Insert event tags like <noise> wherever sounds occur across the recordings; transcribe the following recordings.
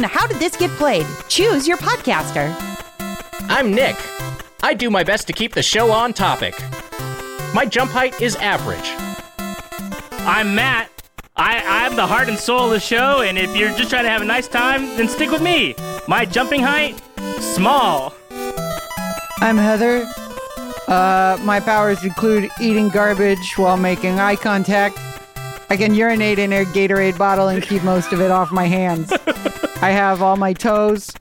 Welcome to How Did This Get Played? Choose your podcaster. I'm Nick. I do my best to keep the show on topic. My jump height is average. I'm Matt. I, I'm the heart and soul of the show, and if you're just trying to have a nice time, then stick with me. My jumping height, small. I'm Heather. Uh, my powers include eating garbage while making eye contact. I can urinate in a Gatorade bottle and keep most of it off my hands. <laughs> I have all my toes.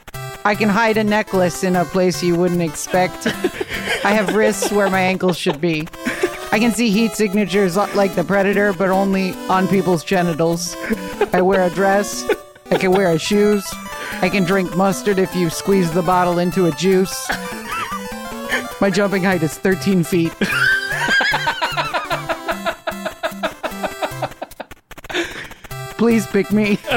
I can hide a necklace in a place you wouldn't expect. I have wrists where my ankles should be. I can see heat signatures like the Predator, but only on people's genitals. I wear a dress. I can wear shoes. I can drink mustard if you squeeze the bottle into a juice. My jumping height is 13 feet. Please pick me. <laughs>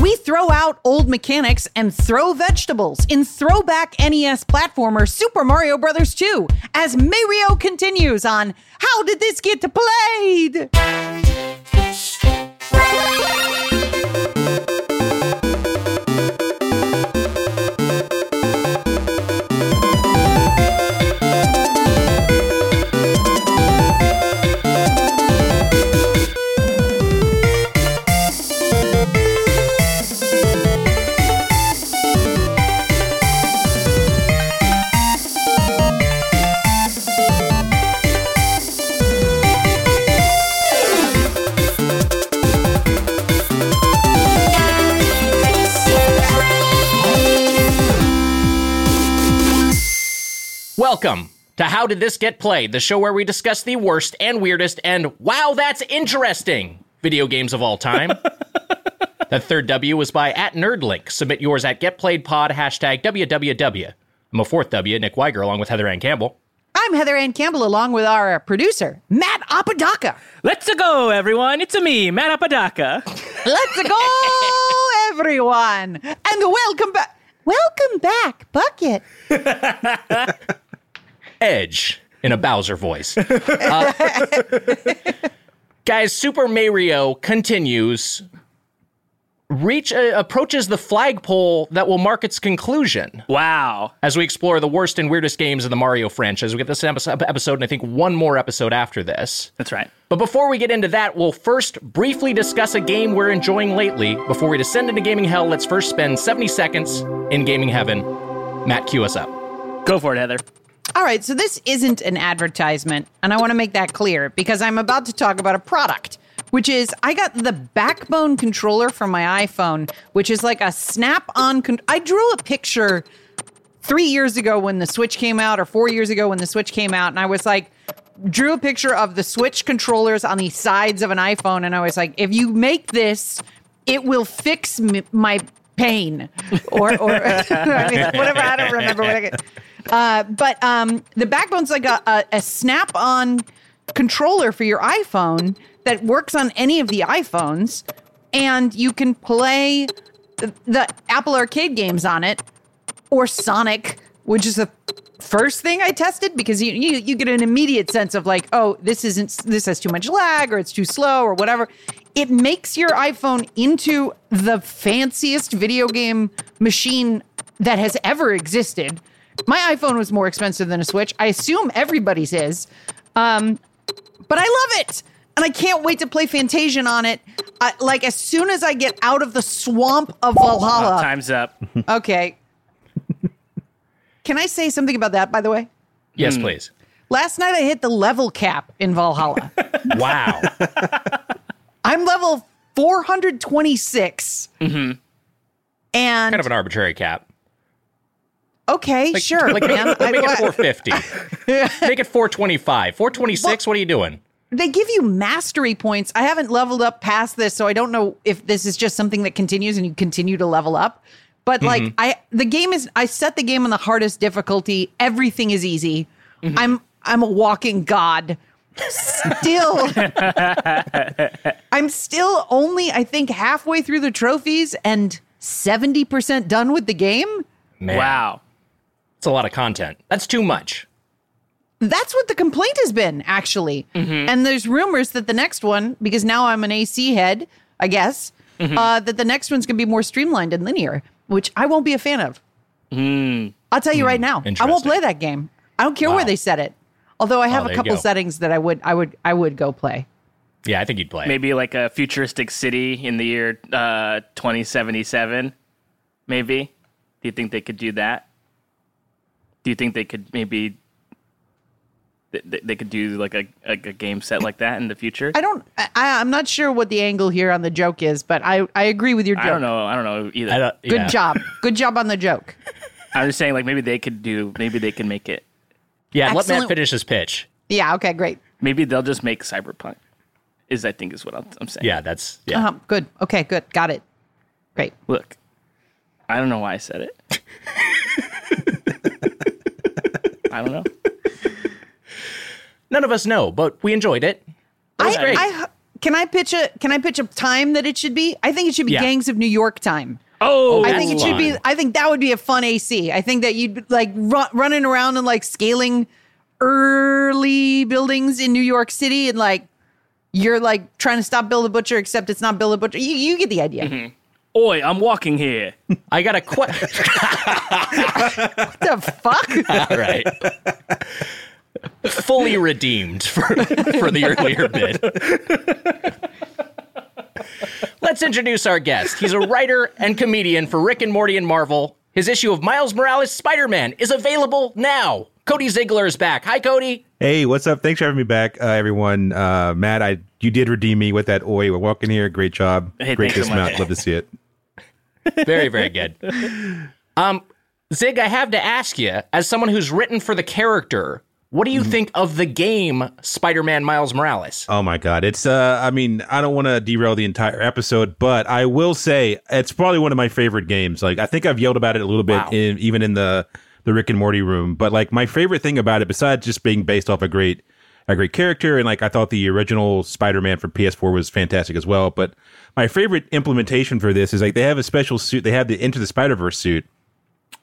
We throw out old mechanics and throw vegetables in throwback NES platformer Super Mario Bros. 2 as Mario continues on How Did This Get Played? Welcome to How Did This Get Played, the show where we discuss the worst and weirdest and wow, that's interesting video games of all time. <laughs> that third W was by at Nerdlink. Submit yours at GetPlayedPod, hashtag WWW. I'm a fourth W, Nick Weiger, along with Heather Ann Campbell. I'm Heather Ann Campbell, along with our producer, Matt Apodaca. Let's go, everyone. It's a me, Matt Apodaca. <laughs> Let's go, everyone. And welcome back. Welcome back, Bucket. <laughs> Edge in a Bowser voice. Uh, <laughs> guys, Super Mario continues. Reach uh, approaches the flagpole that will mark its conclusion Wow. as we explore the worst and weirdest games of the Mario franchise. We get this episode, episode and I think one more episode after this. That's right. But before we get into that, we'll first briefly discuss a game we're enjoying lately. Before we descend into gaming hell, let's first spend 70 seconds in gaming heaven. Matt, cue us up. Go for it, Heather. All right, so this isn't an advertisement, and I want to make that clear because I'm about to talk about a product, which is I got the Backbone controller for my iPhone, which is like a snap-on. Con- I drew a picture three years ago when the Switch came out, or four years ago when the Switch came out, and I was like, drew a picture of the Switch controllers on the sides of an iPhone, and I was like, if you make this, it will fix m- my pain, or or <laughs> I mean, whatever. I don't remember what I. Get. Uh, but um, the Backbone's like a, a, a snap-on controller for your iPhone that works on any of the iPhones, and you can play the, the Apple Arcade games on it, or Sonic, which is the first thing I tested because you, you you get an immediate sense of like, oh, this isn't this has too much lag or it's too slow or whatever. It makes your iPhone into the fanciest video game machine that has ever existed. My iPhone was more expensive than a Switch. I assume everybody's is. Um, but I love it. And I can't wait to play Fantasian on it. I, like as soon as I get out of the swamp of Valhalla. Time's up. <laughs> Okay. Can I say something about that, by the way? Yes, please. Last night I hit the level cap in Valhalla. <laughs> Wow. <laughs> I'm level 426. Mm-hmm. And kind of an arbitrary cap. Okay, sure, <laughs> Like, man. <laughs> make it 450. make it 425. 426, what are you doing? they give you mastery points. I haven't leveled up past this, so I don't know if this is just something that continues and you continue to level up. But like mm-hmm. I the game is I set the game on the hardest difficulty. Everything is easy. Mm-hmm. I'm I'm a walking god. Still <laughs> I'm still only I think halfway through the trophies and 70% done with the game. Man, Wow. It's a lot of content. That's too much. That's what the complaint has been, actually. And there's rumors that the next one, because now I'm an AC head, I guess. Uh, that the next one's gonna be more streamlined and linear, which I won't be a fan of. I'll tell you right now, I won't play that game. I don't care where they set it. Although I have there a couple settings that I would, I would, I would go play. Yeah, I think you'd play. Maybe like a futuristic city in the year uh, 2077. Maybe. Do you think they could do that? Do you think they could maybe th- th- they could do like a, a, a game set like that in the future? I don't. I, I'm not sure what the angle here on the joke is, but I, I agree with your joke. I don't know. I don't know either. I don't- Good yeah. job. Good job on the joke. <laughs> I'm just saying like maybe they could do. Maybe they can make it. Yeah, let Matt finish his pitch. Yeah. Okay. Great. Maybe they'll just make cyberpunk. Is I think is what I'm, I'm saying. Yeah, that's yeah. Uh-huh. Good. Okay. Good. Got it. Great. Look, I don't know why I said it. <laughs> I don't know. None of us know, but we enjoyed it. That was I, great. I can I pitch a can I pitch a time that it should be? I think it should be Yeah. Gangs of New York time. Oh, I think it should be. fun. I think that would be a fun AC. I think that you'd like run, running around and like scaling early buildings in New York City and like you're like trying to stop Bill the Butcher, except it's not Bill the Butcher. You, you get the idea. Mm-hmm. Oi, I'm walking here. <laughs> I got a question. <laughs> What the fuck? <laughs> All right. Fully redeemed for, for the earlier bit. Let's introduce our guest. He's a writer and comedian for Rick and Morty and Marvel. His issue of Miles Morales Spider Man is available now. Cody Ziglar is back. Hi, Cody. Hey, what's up? Thanks for having me back, uh, everyone. Uh, Matt, I you did redeem me with that oi. We're walking here. Great job. Hey, Great thanks so dismount. Love to see it. Very, very good. Um, Zig, I have to ask you, as someone who's written for the character, what do you think of the game Spider Man Miles Morales? Oh my god, it's. uh I mean, I don't want to derail the entire episode, but I will say it's probably one of my favorite games. Like, I think I've yelled about it a little bit, Wow. in, even in the the Rick and Morty room. But like, my favorite thing about it, besides just being based off a great a great character, and like I thought the original Spider Man for PS4 was fantastic as well. But my favorite implementation for this is like they have a special suit. They have the Into the Spider Verse suit,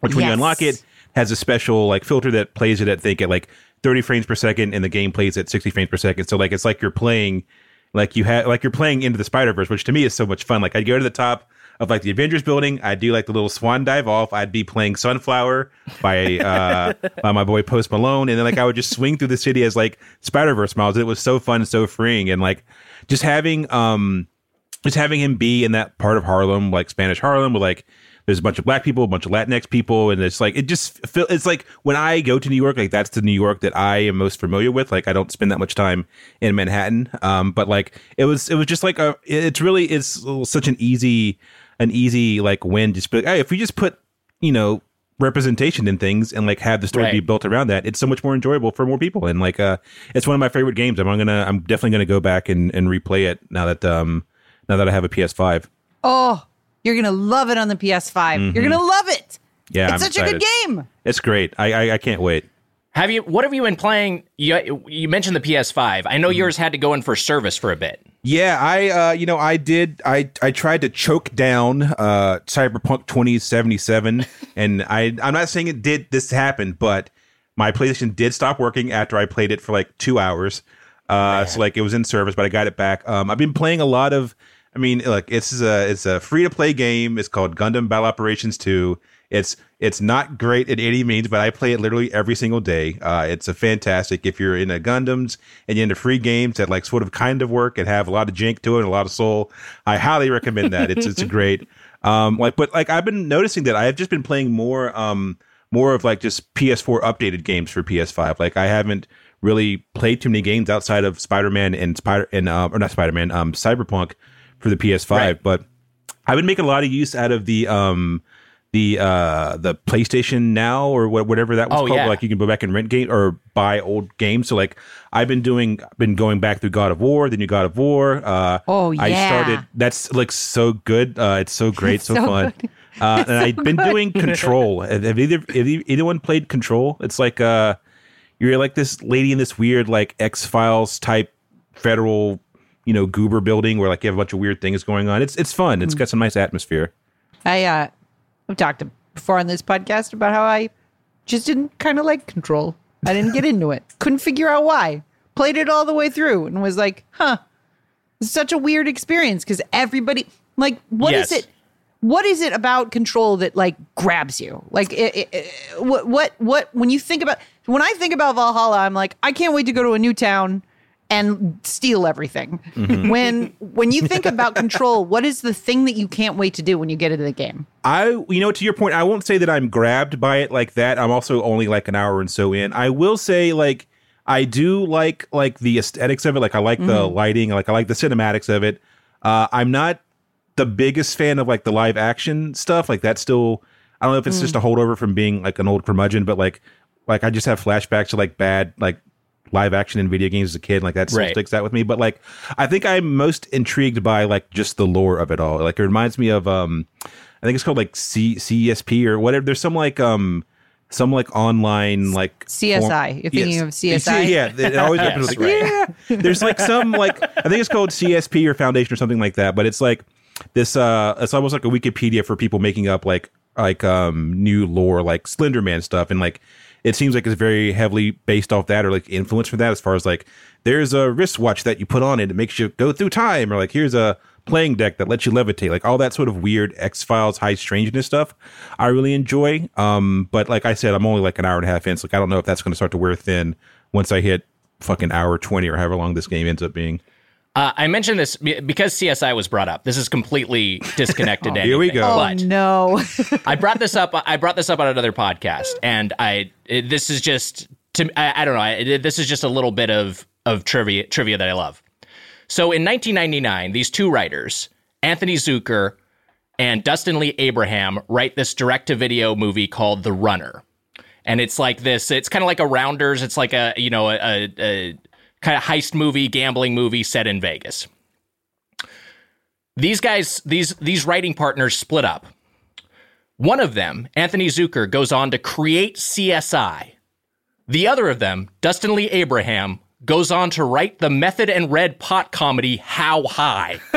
which when you unlock it has a special like filter that plays it at think at like 30 frames per second and the game plays at 60 frames per second. So like it's like you're playing like you have like you're playing into the spider verse which to me is so much fun. Like i'd go to the top of like the avengers building i'd do like the little swan dive off i'd be playing sunflower by uh <laughs> by my boy post malone and then like i would just swing through the city as like spider verse miles. It was so fun so freeing and like just having um just having him be in that part of Harlem, like Spanish Harlem, with like there's a bunch of black people, a bunch of Latinx people, and it's like it just feel it's like when I go to New York, like that's the New York that I am most familiar with. Like I don't spend that much time in Manhattan, um, but like it was it was just like a it's really it's such an easy an easy like win. Just be like, hey, if we just put you know representation in things and like have the story be built around that, it's so much more enjoyable for more people. And like uh, it's one of my favorite games. I'm gonna I'm definitely gonna go back and and replay it now that um now that I have a PS5. Oh, you're gonna love it on the PS5. You're gonna love it. Mm-hmm. Yeah, it's I'm such a good game. It's great. I I, I can't wait. Have you? What have you been playing? You, you mentioned the PS5. I know Mm-hmm. yours had to go in for service for a bit. Yeah, I uh you know I did I I tried to choke down uh Cyberpunk 2077 <laughs> and I I'm not saying it did this happen but my PlayStation did stop working after I played it for like 2 hours. Uh so like it was in service but I got it back. Um I've been playing a lot of I mean look it's a it's a free to play game. It's called Gundam Battle Operations 2. It's it's not great at any means, but I play it literally every single day. Uh, it's a fantastic if you're into Gundams and you're into free games that like sort of kind of work and have a lot of jank to it and a lot of soul. I highly recommend that. It's it's a great. <laughs> Um, like but like I've been noticing that I've just been playing more um more of like just PS4 updated games for PS5. Like I haven't really played too many games outside of Spider-Man and Spider and uh, or not Spider-Man, um Cyberpunk for the PS5, Right. but I've been making a lot of use out of the um the uh the PlayStation Now or whatever that was Oh, called. yeah. Like you can go back and rent game or buy old games. So like I've been doing been going back through God of War, the new God of War. Uh Oh, I started that's like so good. Uh it's so great, so, so fun. good. Uh and I've been doing Control. Have either have either anyone played Control? It's like uh you're like this lady in this weird like X Files type federal you know goober building where like you have a bunch of weird things going on. It's it's fun. It's got some nice atmosphere. I uh, I've talked before on this podcast about how I just didn't kind of like Control. I didn't get into it. <laughs> Couldn't figure out why. Played it all the way through and was like, huh, It's such a weird experience because everybody like what is Yes. it? What is it about control that like grabs you? Like it, it, it- what what what when you think about when I think about Valhalla, I'm like I can't wait to go to a new town and steal everything. Mm-hmm. When when you think about control, what is the thing that you can't wait to do when you get into the game? I, you know, to your point, I won't say that I'm grabbed by it like that. I'm also only like an hour and so in. I will say, like, I do like like the aesthetics of it. Like, I like the mm-hmm. lighting. Like, I like the cinematics of it. Uh, I'm not the biggest fan of like the live action stuff. Like, that's still. I don't know if it's just mm. a holdover from being like an old curmudgeon, but like, like I just have flashbacks to like bad like live action in video games as a kid. Like that still Right. sticks out with me. But like, I think I'm most intrigued by like just the lore of it all. Like, it reminds me of um. I think it's called like C CSP or whatever. There's some like um some like online like CSI. You're thinking of CSI? <laughs> Yeah, it always Yes, opens with right. like, yeah. There's like some like I think it's called CSP or Foundation or something like that. But it's like this. uh It's almost like a Wikipedia for people making up like like um new lore like Slenderman stuff and like. It seems like it's very heavily based off that or like influenced from that as far as like there's a wristwatch that you put on it, it makes you go through time, or like here's a playing deck that lets you levitate, like all that sort of weird X Files high strangeness stuff. I really enjoy. Um, but like I said, I'm only like an hour and a half in, so like I don't know if that's going to start to wear thin once I hit fucking hour twenty or however long this game ends up being. Uh, I mentioned this because CSI was brought up. This is completely disconnected. <laughs> to Here we anything. go. Oh But no. <laughs> I brought this up. I brought this up on another podcast, and I it, this is just to I, I don't know. I, this is just a little bit of of trivia trivia that I love. So in 1999, these two writers, Anthony Zuiker and Dustin Lee Abraham, write this direct to video movie called The Runner. And it's like this. It's kind of like a Rounders. It's like a you know a, a, a kind of heist movie, gambling movie set in Vegas. These guys, these these writing partners split up. One of them, Anthony Zuiker, goes on to create CSI. The other of them, Dustin Lee Abraham, goes on to write the Method and Red pot comedy How High. <laughs>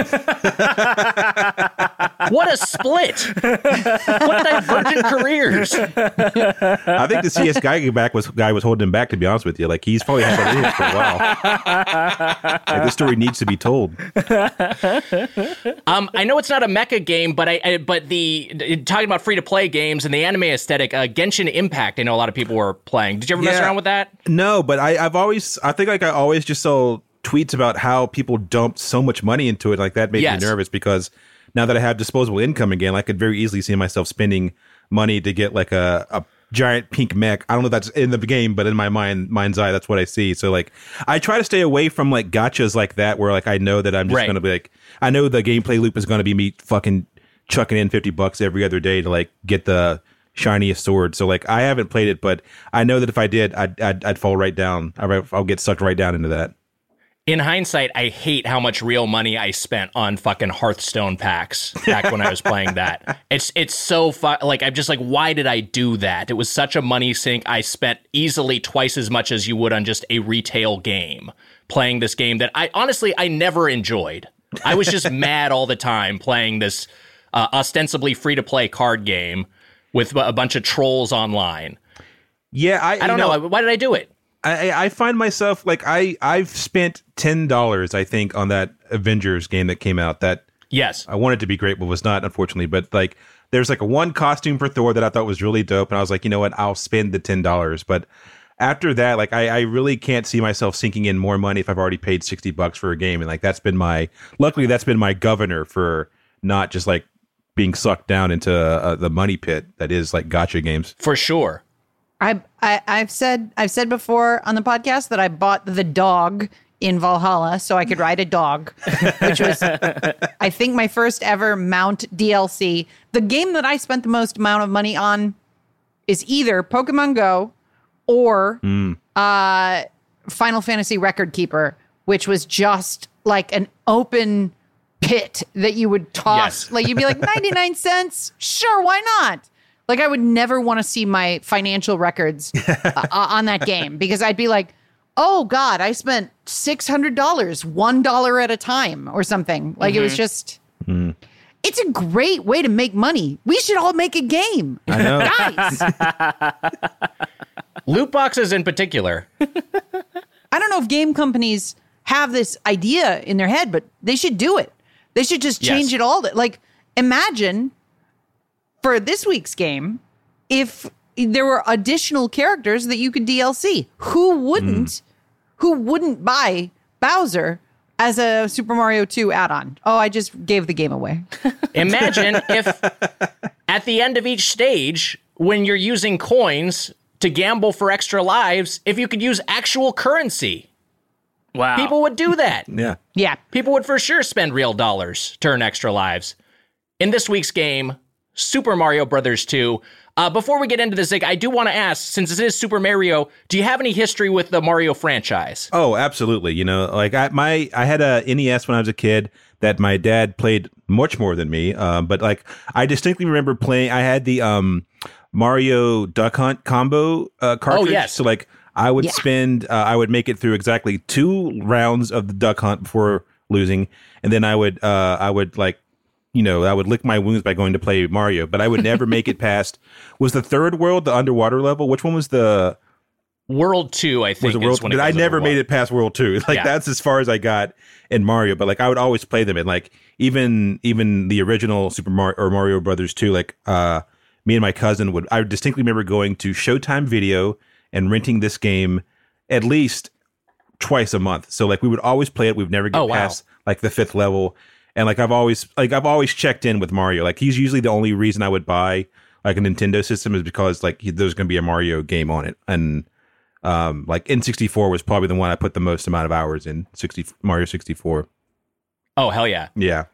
what a split! What divergent careers! I think the CS guy back was guy was holding him back. To be honest with you, like he's probably had that in for a while. <laughs> like this story needs to be told. Um, I know it's not a mecha game, but I, I but the talking about free to play games and the anime aesthetic, uh, Genshin Impact. I know a lot of people were playing. Did you ever mess around with that? No, but I, I've always, I think like I always just saw tweets about how people dumped so much money into it. Like that made Yes. me nervous because now that I have disposable income again, I could very easily see myself spending money to get like a, a giant pink mech. I don't know if that's in the game, but in my mind, mind's eye, that's what I see. So like, I try to stay away from like gotchas like that where like I know that I'm just Right. going to be like, I know the gameplay loop is going to be me fucking chucking in 50 bucks every other day to like get the shiniest sword. So like I haven't played it, but I know that if I did, I'd I'd, I'd fall right down. I'll, I'll get sucked right down into that. In hindsight, I hate how much real money I spent on fucking Hearthstone packs back when I was playing that. <laughs> It's it's so fu- like I'm just like, why did I do that? It was such a money sink. I spent easily twice as much as you would on just a retail game playing this game that I honestly I never enjoyed. I was just <laughs> mad all the time playing this uh, ostensibly free to play card game with a bunch of trolls online. Yeah, I I don't know. Why did I do it? I, I find myself like I I've spent ten dollars I think on that Avengers game that came out that Yes. I wanted to be great but was not unfortunately. But like there's like a one costume for Thor that I thought was really dope, and I was like, you know what, I'll spend the ten dollars. But after that, like I, I really can't see myself sinking in more money if I've already paid sixty bucks for a game, and like that's been my luckily that's been my governor for not just like being sucked down into uh, the money pit that is like gotcha games. For sure. I, I I've said I've said before on the podcast that I bought the dog in Valhalla so I could ride a dog, <laughs> which was I think my first ever mount DLC. The game that I spent the most amount of money on is either Pokemon Go or uh, Final Fantasy Record Keeper, which was just like an open pit that you would toss. Yes. Like you'd be like 99 <laughs> cents, sure, why not? Like I would never want to see my financial records <laughs> uh, on that game because I'd be like, "Oh God, I spent six hundred dollars, one dollar at a time, or something." Like it was just. It's a great way to make money. We should all make a game, I know. <laughs> guys. Loot boxes in particular. I don't know if game companies have this idea in their head, but they should do it. They should just change Yes. it all. Like, imagine for this week's game if there were additional characters that you could DLC. Who wouldn't? Hmm. Who wouldn't buy Bowser as a Super Mario 2 add-on? Oh, I just gave the game away. <laughs> Imagine if at the end of each stage, when you're using coins to gamble for extra lives, if you could use actual currency, Wow. people would do that. <laughs> Yeah. Yeah. People would for sure spend real dollars to earn extra lives. In this week's game, Super Mario Brothers 2. Uh, before we get into this, Zig, I do want to ask, since this is Super Mario, do you have any history with the Mario franchise? Oh, absolutely. You know, like I my I had a NES when I was a kid that my dad played much more than me. Um, but like I distinctly remember playing. I had the um Mario Duck Hunt combo uh, cartridge. yes. So like I would Yeah. spend, uh, I would make it through exactly two rounds of the Duck Hunt before losing, and then I would, uh, I would like. You know, I would lick my wounds by going to play Mario, but I would never make it past. <laughs> Was the third world the underwater level? Which one was the World 2, I think. was a is world when but it I never made it past world two. <laughs> Like Yeah. that's as far as I got in Mario. But like I would always play them and like even even the original Super Mario or Mario Brothers two, like uh me and my cousin would I distinctly remember going to Showtime Video and renting this game at least twice a month. So like we would always play it. We'd never get Oh, wow. past like the fifth level. And like I've always like I've always checked in with Mario. Like he's usually the only reason I would buy like a Nintendo system is because like he, there's going to be a Mario game on it. And um like N64 was probably the one I put the most amount of hours in 60 Mario 64. Oh, hell yeah. Yeah.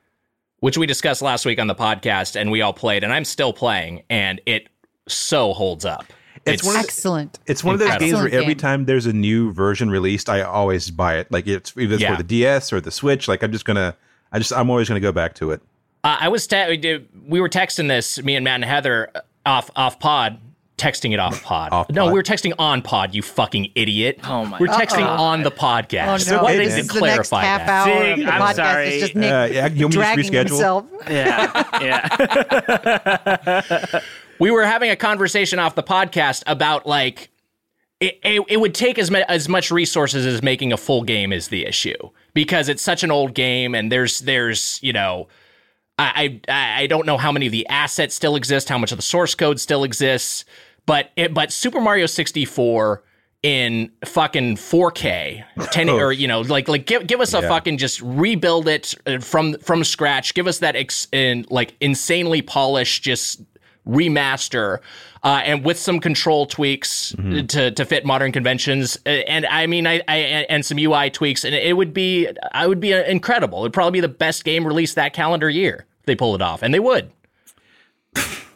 Which we discussed last week on the podcast, and we all played, and I'm still playing, and it so holds up. It's one of the- Excellent. It's one of those Incredible. games where Excellent every game. time there's a new version released, I always buy it. Like it's either Yeah. for the DS or the Switch. Like I'm just gonna, I just I'm always gonna go back to it. Uh, I was te- we were texting this me and Matt and Heather uh, off off pod, texting it off pod. Off No, pod. we were texting on pod. You fucking idiot. Oh my We're texting God. on the podcast. Oh, no. why Wanted did this to is the next half that. hour Zig, of the I'm sorry. It's just Nick Uh, yeah, you want me to reschedule? himself. Yeah. Yeah. <laughs> we were having a conversation off the podcast about like it, it, it would take as, as much resources as making a full game is the issue because it's such an old game and there's there's you know I, I I don't know how many of the assets still exist, how much of the source code still exists, but it, but Super Mario 64 in fucking 4K, 10 or you know like like give give us a Yeah. fucking just rebuild it uh, from from scratch. Give us that ex, in, like insanely polished just remaster uh, and with some control tweaks to to fit modern conventions Uh, and I mean I, I and some UI tweaks and it would be I would be uh, incredible. It'd probably be the best game released that calendar year. if They pull it off and they would.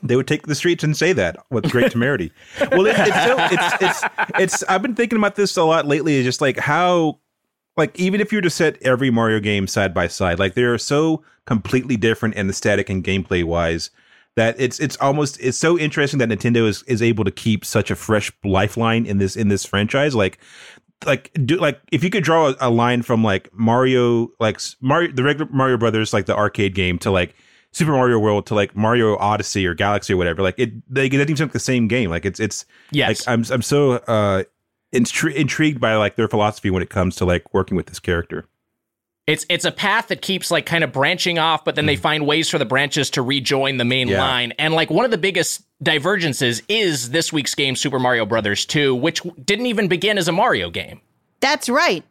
They would take the streets and say that with great temerity. well, it, it's so it's it's it's. I've been thinking about this a lot lately. Is just like how, like even if you were to set every Mario game side by side, like they are so completely different in aesthetic and gameplay wise that it's it's almost it's so interesting that Nintendo is is able to keep such a fresh lifeline in this in this franchise. Like like do like if you could draw a, a line from like Mario like Mario the regular Mario Brothers like the arcade game to like Super Mario World to like Mario Odyssey or Galaxy or whatever like it they it doesn't even like the same game like it's it's Yes. like I'm I'm so uh intri- intrigued by like their philosophy when it comes to like working with this character. It's it's a path that keeps like kind of branching off, but then they mm. find ways for the branches to rejoin the main Yeah. line. And like one of the biggest divergences is this week's game, Super Mario Brothers 2, which didn't even begin as a Mario game. That's right.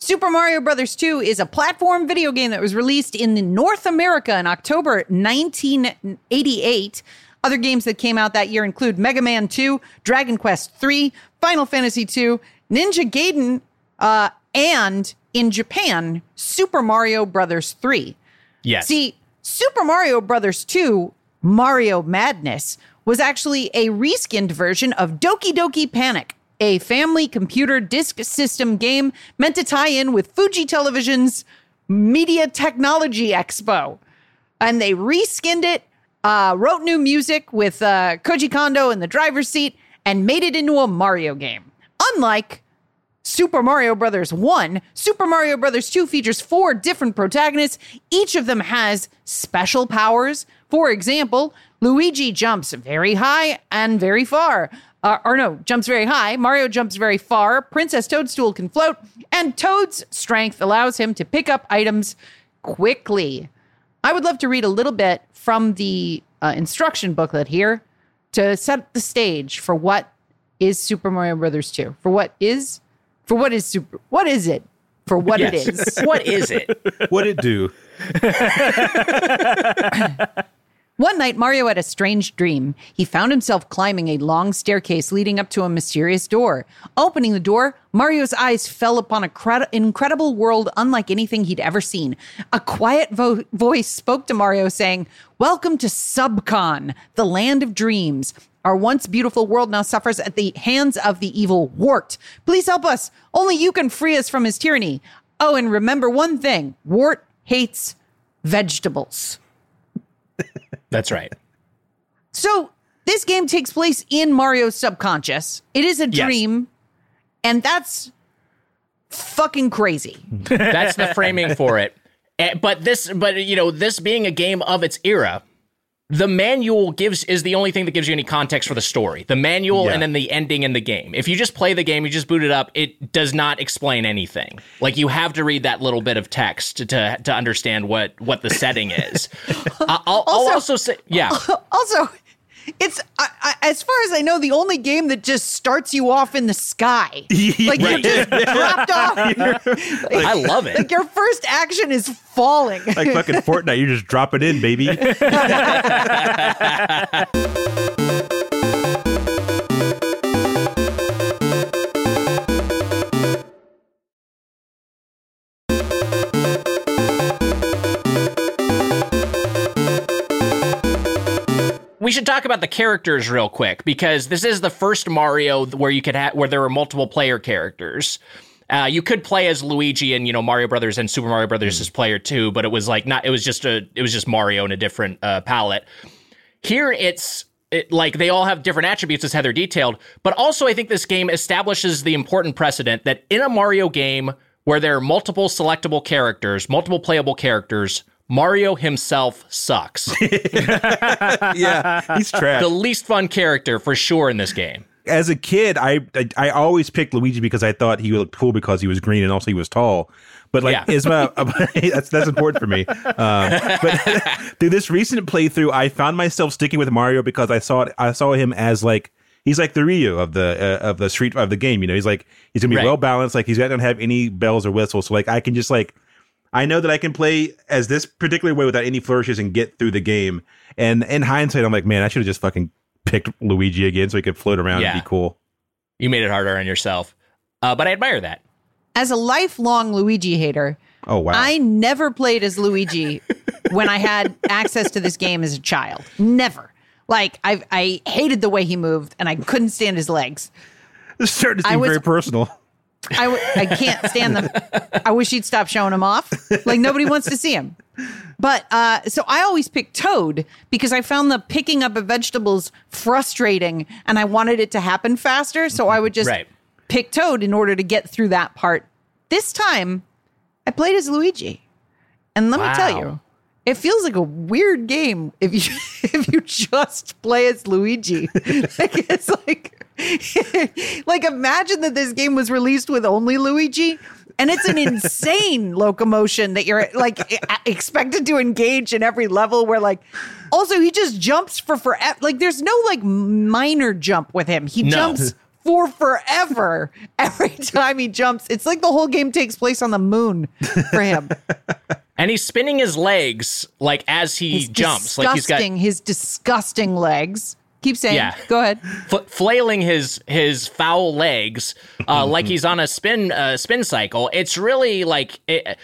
Super Mario Brothers 2 is a platform video game that was released in North America in October 1988. Other games that came out that year include Mega Man 2, Dragon Quest 3, Final Fantasy 2, Ninja Gaiden, uh, and in Japan, Super Mario Brothers 3. Yes. See, Super Mario Brothers 2, Mario Madness, was actually a reskinned version of Doki Doki Panic, a family computer disk system game meant to tie in with Fuji Television's Media Technology Expo. And they reskinned it, uh, wrote new music with uh, Koji Kondo in the driver's seat, and made it into a Mario game. Unlike Super Mario Brothers 1, Super Mario Brothers 2 features four different protagonists. Each of them has special powers. For example, Luigi jumps very high and very far. uh, or no, jumps very high. Mario jumps very far. Princess Toadstool can float, and Toad's strength allows him to pick up items quickly. I would love to read a little bit from the uh, instruction booklet here to set the stage for what is Super Mario Brothers 2. For what is for what is super what is it? For what it Yes. is. what is it? <laughs> What'd it do? <laughs> One night, Mario had a strange dream. He found himself climbing a long staircase leading up to a mysterious door. Opening the door, Mario's eyes fell upon an cred- incredible world unlike anything he'd ever seen. A quiet vo- voice spoke to Mario saying, Welcome to Subcon, the land of dreams. Our once beautiful world now suffers at the hands of the evil Wart. Please help us. Only you can free us from his tyranny. Oh, and remember one thing Wart hates vegetables. <laughs> That's right. So this game takes place in Mario's subconscious. It is a Yes. dream, and that's fucking crazy. That's the framing for it. Eh, But this, but you know, this being a game of its era, the manual gives is the only thing that gives you any context for the story. The manual Yeah. and then the ending in the game. If you just play the game, you just boot it up, it does not explain anything. Like you have to read that little bit of text to to, to understand what what the setting is. <laughs> I- I'll, I'll Also- also say, yeah. <laughs> Also, it's I, I, as far as I know, the only game that just starts you off in the sky. <laughs> Like you're just <laughs> dropped off. <laughs> I love it. Like your first action is falling. Like fucking Fortnite, you just drop it in, baby. We should talk about the characters real quick because this is the first Mario where you could have where there were multiple player characters. Uh, you could play as Luigi and you know Mario Brothers and Super Mario Brothers as player two, but it was like not. It was just a. It was just Mario in a different uh, palette. Here it's it, like they all have different attributes as Heather detailed, but also I think this game establishes the important precedent that in a Mario game where there are multiple selectable characters, multiple playable characters, Mario himself sucks. <laughs> yeah, he's trash. the least fun character for sure in this game. As a kid, I, I I always picked Luigi because I thought he looked cool because he was green and also he was tall. But like, Yeah. is <laughs> my <laughs> that's that's important for me. Um, but through this recent playthrough, I found myself sticking with Mario because I saw it, I saw him as like he's like the Ryu of the uh, of the street of the game. You know, he's like he's gonna be Right. well balanced. Like he's not gonna have any bells or whistles. So like I can just like I know that I can play as this particular way without any flourishes and get through the game. And in hindsight, I'm like, man, I should have just fucking picked Luigi again so he could float around Yeah. and be cool. You made it harder on yourself. Uh, but I admire that. As a lifelong Luigi hater, Oh wow. I never played as Luigi <laughs> when I had access to this game as a child. Never. Like I, I hated the way he moved, and I couldn't stand his legs. this is starting to I seem was- very personal. I, w- I can't stand them. I wish he'd stop showing them off. Like nobody wants to see him. But uh, so I always pick Toad because I found the picking up of vegetables frustrating, and I wanted it to happen faster. So I would just Right. pick Toad in order to get through that part. This time, I played as Luigi, and let me tell you, it feels like a weird game if you <laughs> if you just play as Luigi. <laughs> like it's like <laughs> like imagine that this game was released with only Luigi. And it's an insane <laughs> locomotion that you're like expected to engage in every level. Where like, also he just jumps for forever. Like, there's no like minor jump with him. He No. jumps for forever <laughs> every time he jumps. It's like the whole game takes place on the moon for him. And he's spinning his legs like as he His jumps. Like he's got his disgusting legs. Keep saying. Yeah. Go ahead. f- flailing his his foul legs uh, like he's on a spin uh, spin cycle. It's really like it,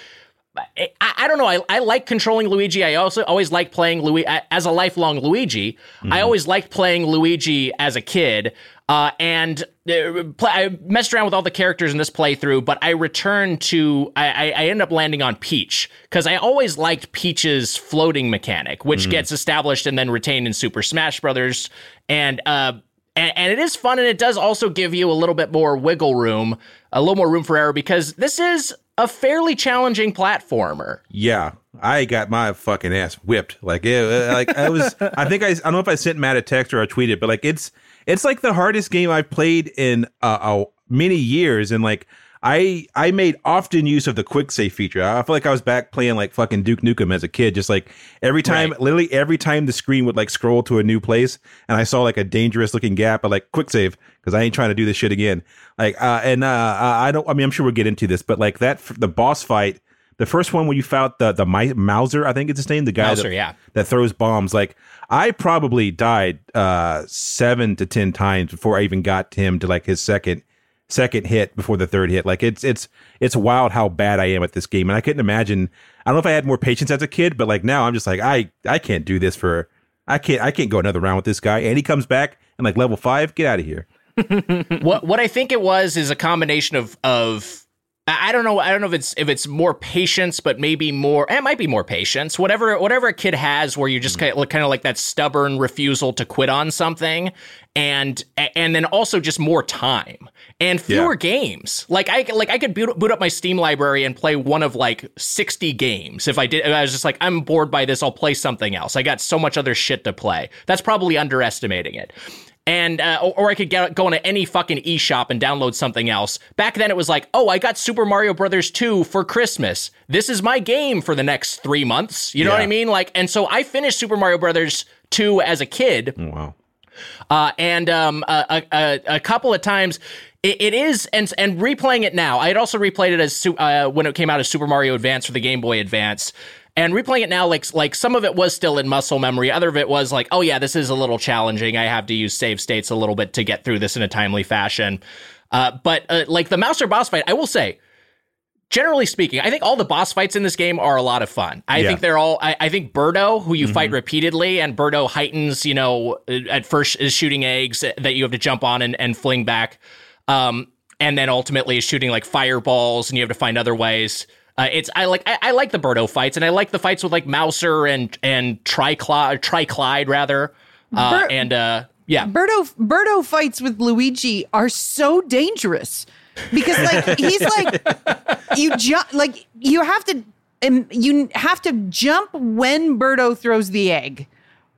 I, I don't know. I, I like controlling Luigi. I also always like playing Luigi as a lifelong Luigi. I always liked playing Luigi as a kid. Uh, and uh, play, I messed around with all the characters in this playthrough, but I returned to I, I, ended up landing on Peach because I always liked Peach's floating mechanic, which gets established and then retained in Super Smash Brothers. And uh, and, and it is fun, and it does also give you a little bit more wiggle room, a little more room for error because this is. a fairly challenging platformer. Yeah, I got my fucking ass whipped. Like, it, like I was. <laughs> I think I. I don't know if I sent Matt a text or I tweeted, but like it's it's like the hardest game I've played in uh, uh, many years, and like I I made often use of the quick save feature. I feel like I was back playing like fucking Duke Nukem as a kid. Just like every time, Right. literally every time the screen would like scroll to a new place, and I saw like a dangerous looking gap, I like quick save because I ain't trying to do this shit again. Like, uh, and uh, I don't. I mean, I'm sure we'll get into this, but like that the boss fight. The first one when you fought the the Mi- Mouser, I think it's his name, the guy Mouser, that, yeah. that throws bombs. Like I probably died uh seven to ten times before I even got him to like his second second hit before the third hit. Like it's it's it's wild how bad I am at this game. And I couldn't imagine I don't know if I had more patience as a kid, but like now I'm just like I I can't do this for I can't I can't go another round with this guy. And he comes back and like level five, get out of here. <laughs> what what I think it was is a combination of of I don't know I don't know if it's if it's more patience, but maybe more eh, it might be more patience. Whatever whatever a kid has, where you're just kind of, kind of like that stubborn refusal to quit on something, and and then also just more time and fewer Yeah. games. Like I like I could boot, boot up my Steam library and play one of like sixty games if I did. I was just like I'm bored by this. I'll play something else. I got so much other shit to play. That's probably underestimating it and uh, or, I could get go into any fucking eShop and download something else. Back then, it was like, oh, I got Super Mario Brothers 2 for Christmas. This is my game for the next three months. You know what I mean? Like, and so I finished Super Mario Brothers 2 as a kid, Oh, wow. uh, and um, a, a, a- a couple of times. It, it is, and and replaying it now. I had also replayed it as uh, when it came out as Super Mario Advance for the Game Boy Advance, and replaying it now, like like some of it was still in muscle memory. Other of it was like, oh yeah, this is a little challenging. I have to use save states a little bit to get through this in a timely fashion. Uh, but uh, like the Mouser boss fight, I will say, generally speaking, I think all the boss fights in this game are a lot of fun. I Yeah. think they're all. I, I think Birdo, who you fight repeatedly, and Birdo heightens. You know, at first is shooting eggs that you have to jump on and, and fling back, um, and then ultimately is shooting like fireballs, and you have to find other ways. Uh, it's I like I, I like the Birdo fights, and I like the fights with like Mouser and and Tryclyde, Tryclyde rather, uh, Bir- and uh, yeah, Birdo Birdo fights with Luigi are so dangerous because like he's like <laughs> you jump like you have to um, you have to jump when Birdo throws the egg.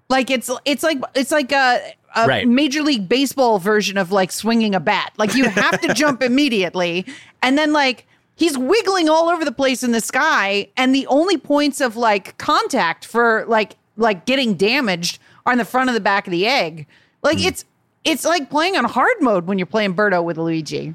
Like it's it's like it's like a, a Right. major league baseball version of like swinging a bat. Like you have to jump <laughs> immediately, and then like he's wiggling all over the place in the sky, and the only points of like contact for like like getting damaged are in the front of the back of the egg. Like it's it's like playing on hard mode when you're playing Birdo with Luigi.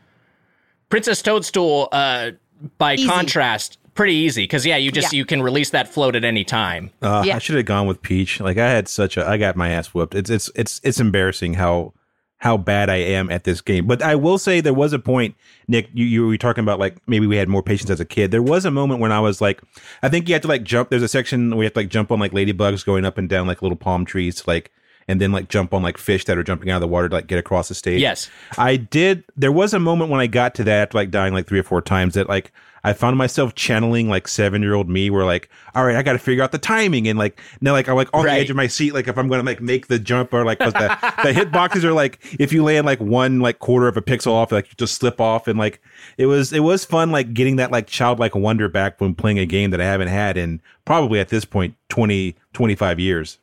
Princess Toadstool. Uh, by Easy. contrast, pretty easy because yeah, you just Yeah. you can release that float at any time. Uh, Yeah. I should have gone with Peach. Like I had such a, I got my ass whooped. It's it's it's it's embarrassing how how bad I am at this game. But I will say there was a point, Nick. You you were talking about like maybe we had more patience as a kid. There was a moment when I was like, I think you have to like jump. There's a section where you have to like jump on like ladybugs going up and down like little palm trees, to, like and then like jump on like fish that are jumping out of the water to like get across the stage. Yes. I did. There was a moment when I got to that after like dying like three or four times that like I found myself channeling like seven year old me, where like, all right, I got to figure out the timing and like now like I'm like on Right. the edge of my seat, like if I'm gonna like make the jump or like the <laughs> the hit boxes are like if you land like one like quarter of a pixel off, like you just slip off and like it was it was fun like getting that like childlike wonder back when playing a game that I haven't had in probably at this point 20 25 years.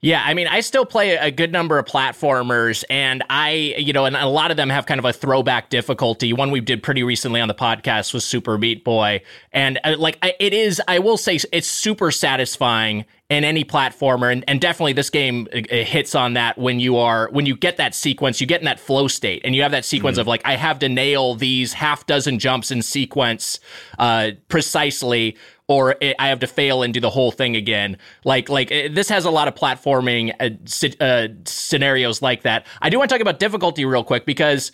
Yeah, I mean, I still play a good number of platformers, and I, you know, and a lot of them have kind of a throwback difficulty. One we did pretty recently on the podcast was Super Meat Boy, and uh, like I, it is, I will say, it's super satisfying in any platformer, and, and definitely this game uh, uh, hits on that when you are when you get that sequence, you get in that flow state, and you have that sequence of like I have to nail these half dozen jumps in sequence uh, precisely or I have to fail and do the whole thing again. Like like it, this has a lot of platforming uh, uh, scenarios like that. I do want to talk about difficulty real quick because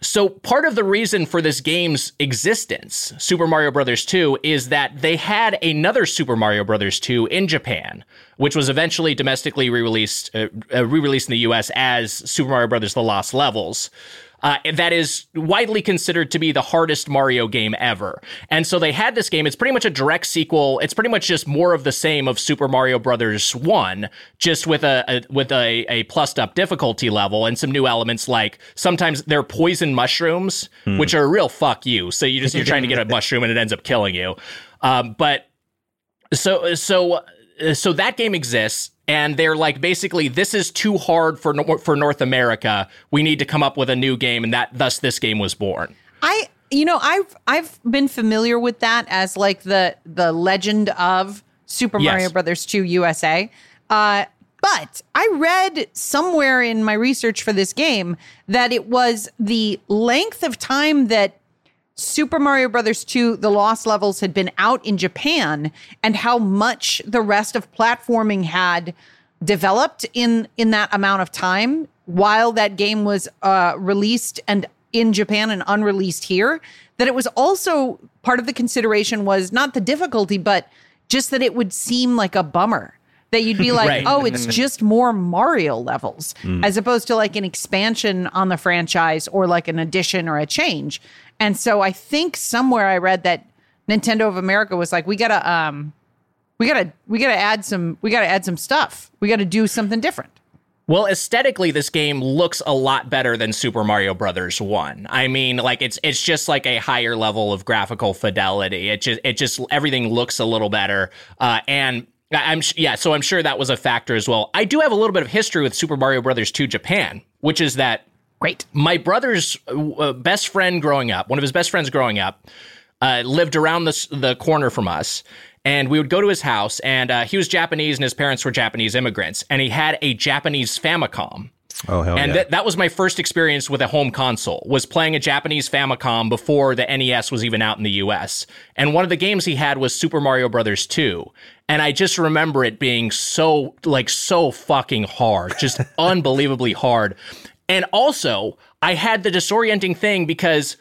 so part of the reason for this game's existence, Super Mario Brothers 2, is that they had another Super Mario Brothers 2 in Japan, which was eventually domestically re-released, uh, re-released in the U.S. as Super Mario Brothers: The Lost Levels. Uh, that is widely considered to be the hardest Mario game ever. And so they had this game. It's pretty much a direct sequel. It's pretty much just more of the same of Super Mario Brothers 1, just with a, a with a, a plussed up difficulty level and some new elements like sometimes they're poison mushrooms, which are a real fuck you. So you just you're trying to get a <laughs> mushroom and it ends up killing you. Um, but so so so that game exists and they're like basically this is too hard for for North America. We need to come up with a new game and that thus this game was born. I you know I've I've been familiar with that as like the the legend of Super Yes. Mario Brothers 2 USA. Uh but I read somewhere in my research for this game that it was the length of time that Super Mario Brothers 2 The Lost Levels had been out in Japan and how much the rest of platforming had developed in in that amount of time while that game was uh, released and in Japan and unreleased here that it was also part of the consideration was not the difficulty but just that it would seem like a bummer that you'd be <laughs> like Right. oh it's just more Mario levels as opposed to like an expansion on the franchise or like an addition or a change and so I think somewhere I read that Nintendo of America was like we got to um we gotta we gotta add some we gotta add some stuff we gotta do something different Well, aesthetically, this game looks a lot better than Super Mario Brothers One. I mean, like it's it's just like a higher level of graphical fidelity. It just it just everything looks a little better. Uh, and I'm yeah, so I'm sure that was a factor as well. I do have a little bit of history with Super Mario Brothers Two Japan, which is that great my brother's uh, best friend growing up, one of his best friends growing up, uh, lived around the the corner from us, and we would go to his house. And uh, he was Japanese, and his parents were Japanese immigrants, and he had a Japanese Famicom. Oh hell And yeah! that that was my first experience with a home console. Was playing a Japanese Famicom before the NES was even out in the US. And one of the games he had was Super Mario Brothers 2. And I just remember it being so like so fucking hard, just <laughs> unbelievably hard. And also, I had the disorienting thing because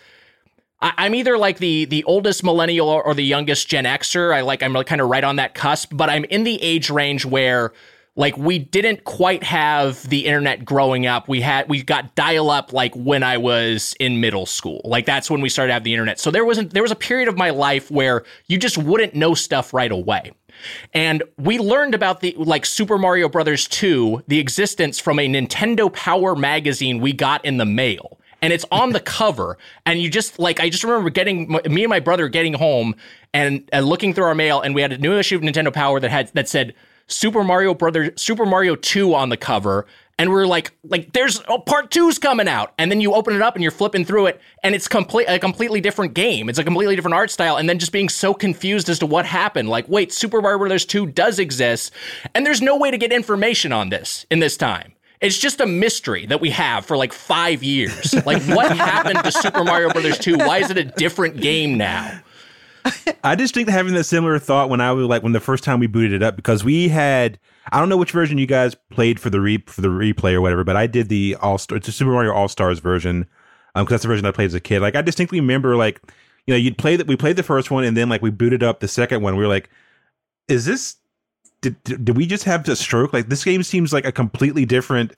I, I'm either like the the oldest millennial or, or the youngest Gen Xer. I like I'm like kind of right on that cusp, but I'm in the age range where like we didn't quite have the internet growing up. We had we got dial up like when I was in middle school. Like that's when we started to have the internet. So there wasn't there was a period of my life where you just wouldn't know stuff right away. And we learned about the like Super Mario Brothers 2, the existence from a Nintendo Power magazine we got in the mail. And it's on the <laughs> cover. And you just like, I just remember getting me and my brother getting home and, and looking through our mail, and we had a new issue of Nintendo Power that had that said Super Mario Brothers, Super Mario 2 on the cover. And we're like, like, there's oh, part two's coming out, and then you open it up and you're flipping through it, and it's complete a completely different game. It's a completely different art style, and then just being so confused as to what happened. Like, wait, Super Mario Brothers 2 does exist, and there's no way to get information on this in this time. It's just a mystery that we have for like five years. Like, what happened to Super Mario Brothers 2? Why is it a different game now? I just think having that similar thought when I was like when the first time we booted it up because we had I don't know which version you guys played for the re for the replay or whatever, but I did the All Star it's a Super Mario All Stars version um, because that's the version I played as a kid. Like I distinctly remember like you know you'd play that we played the first one and then like we booted up the second one. We were like, is this did, did we just have a stroke? Like this game seems like a completely different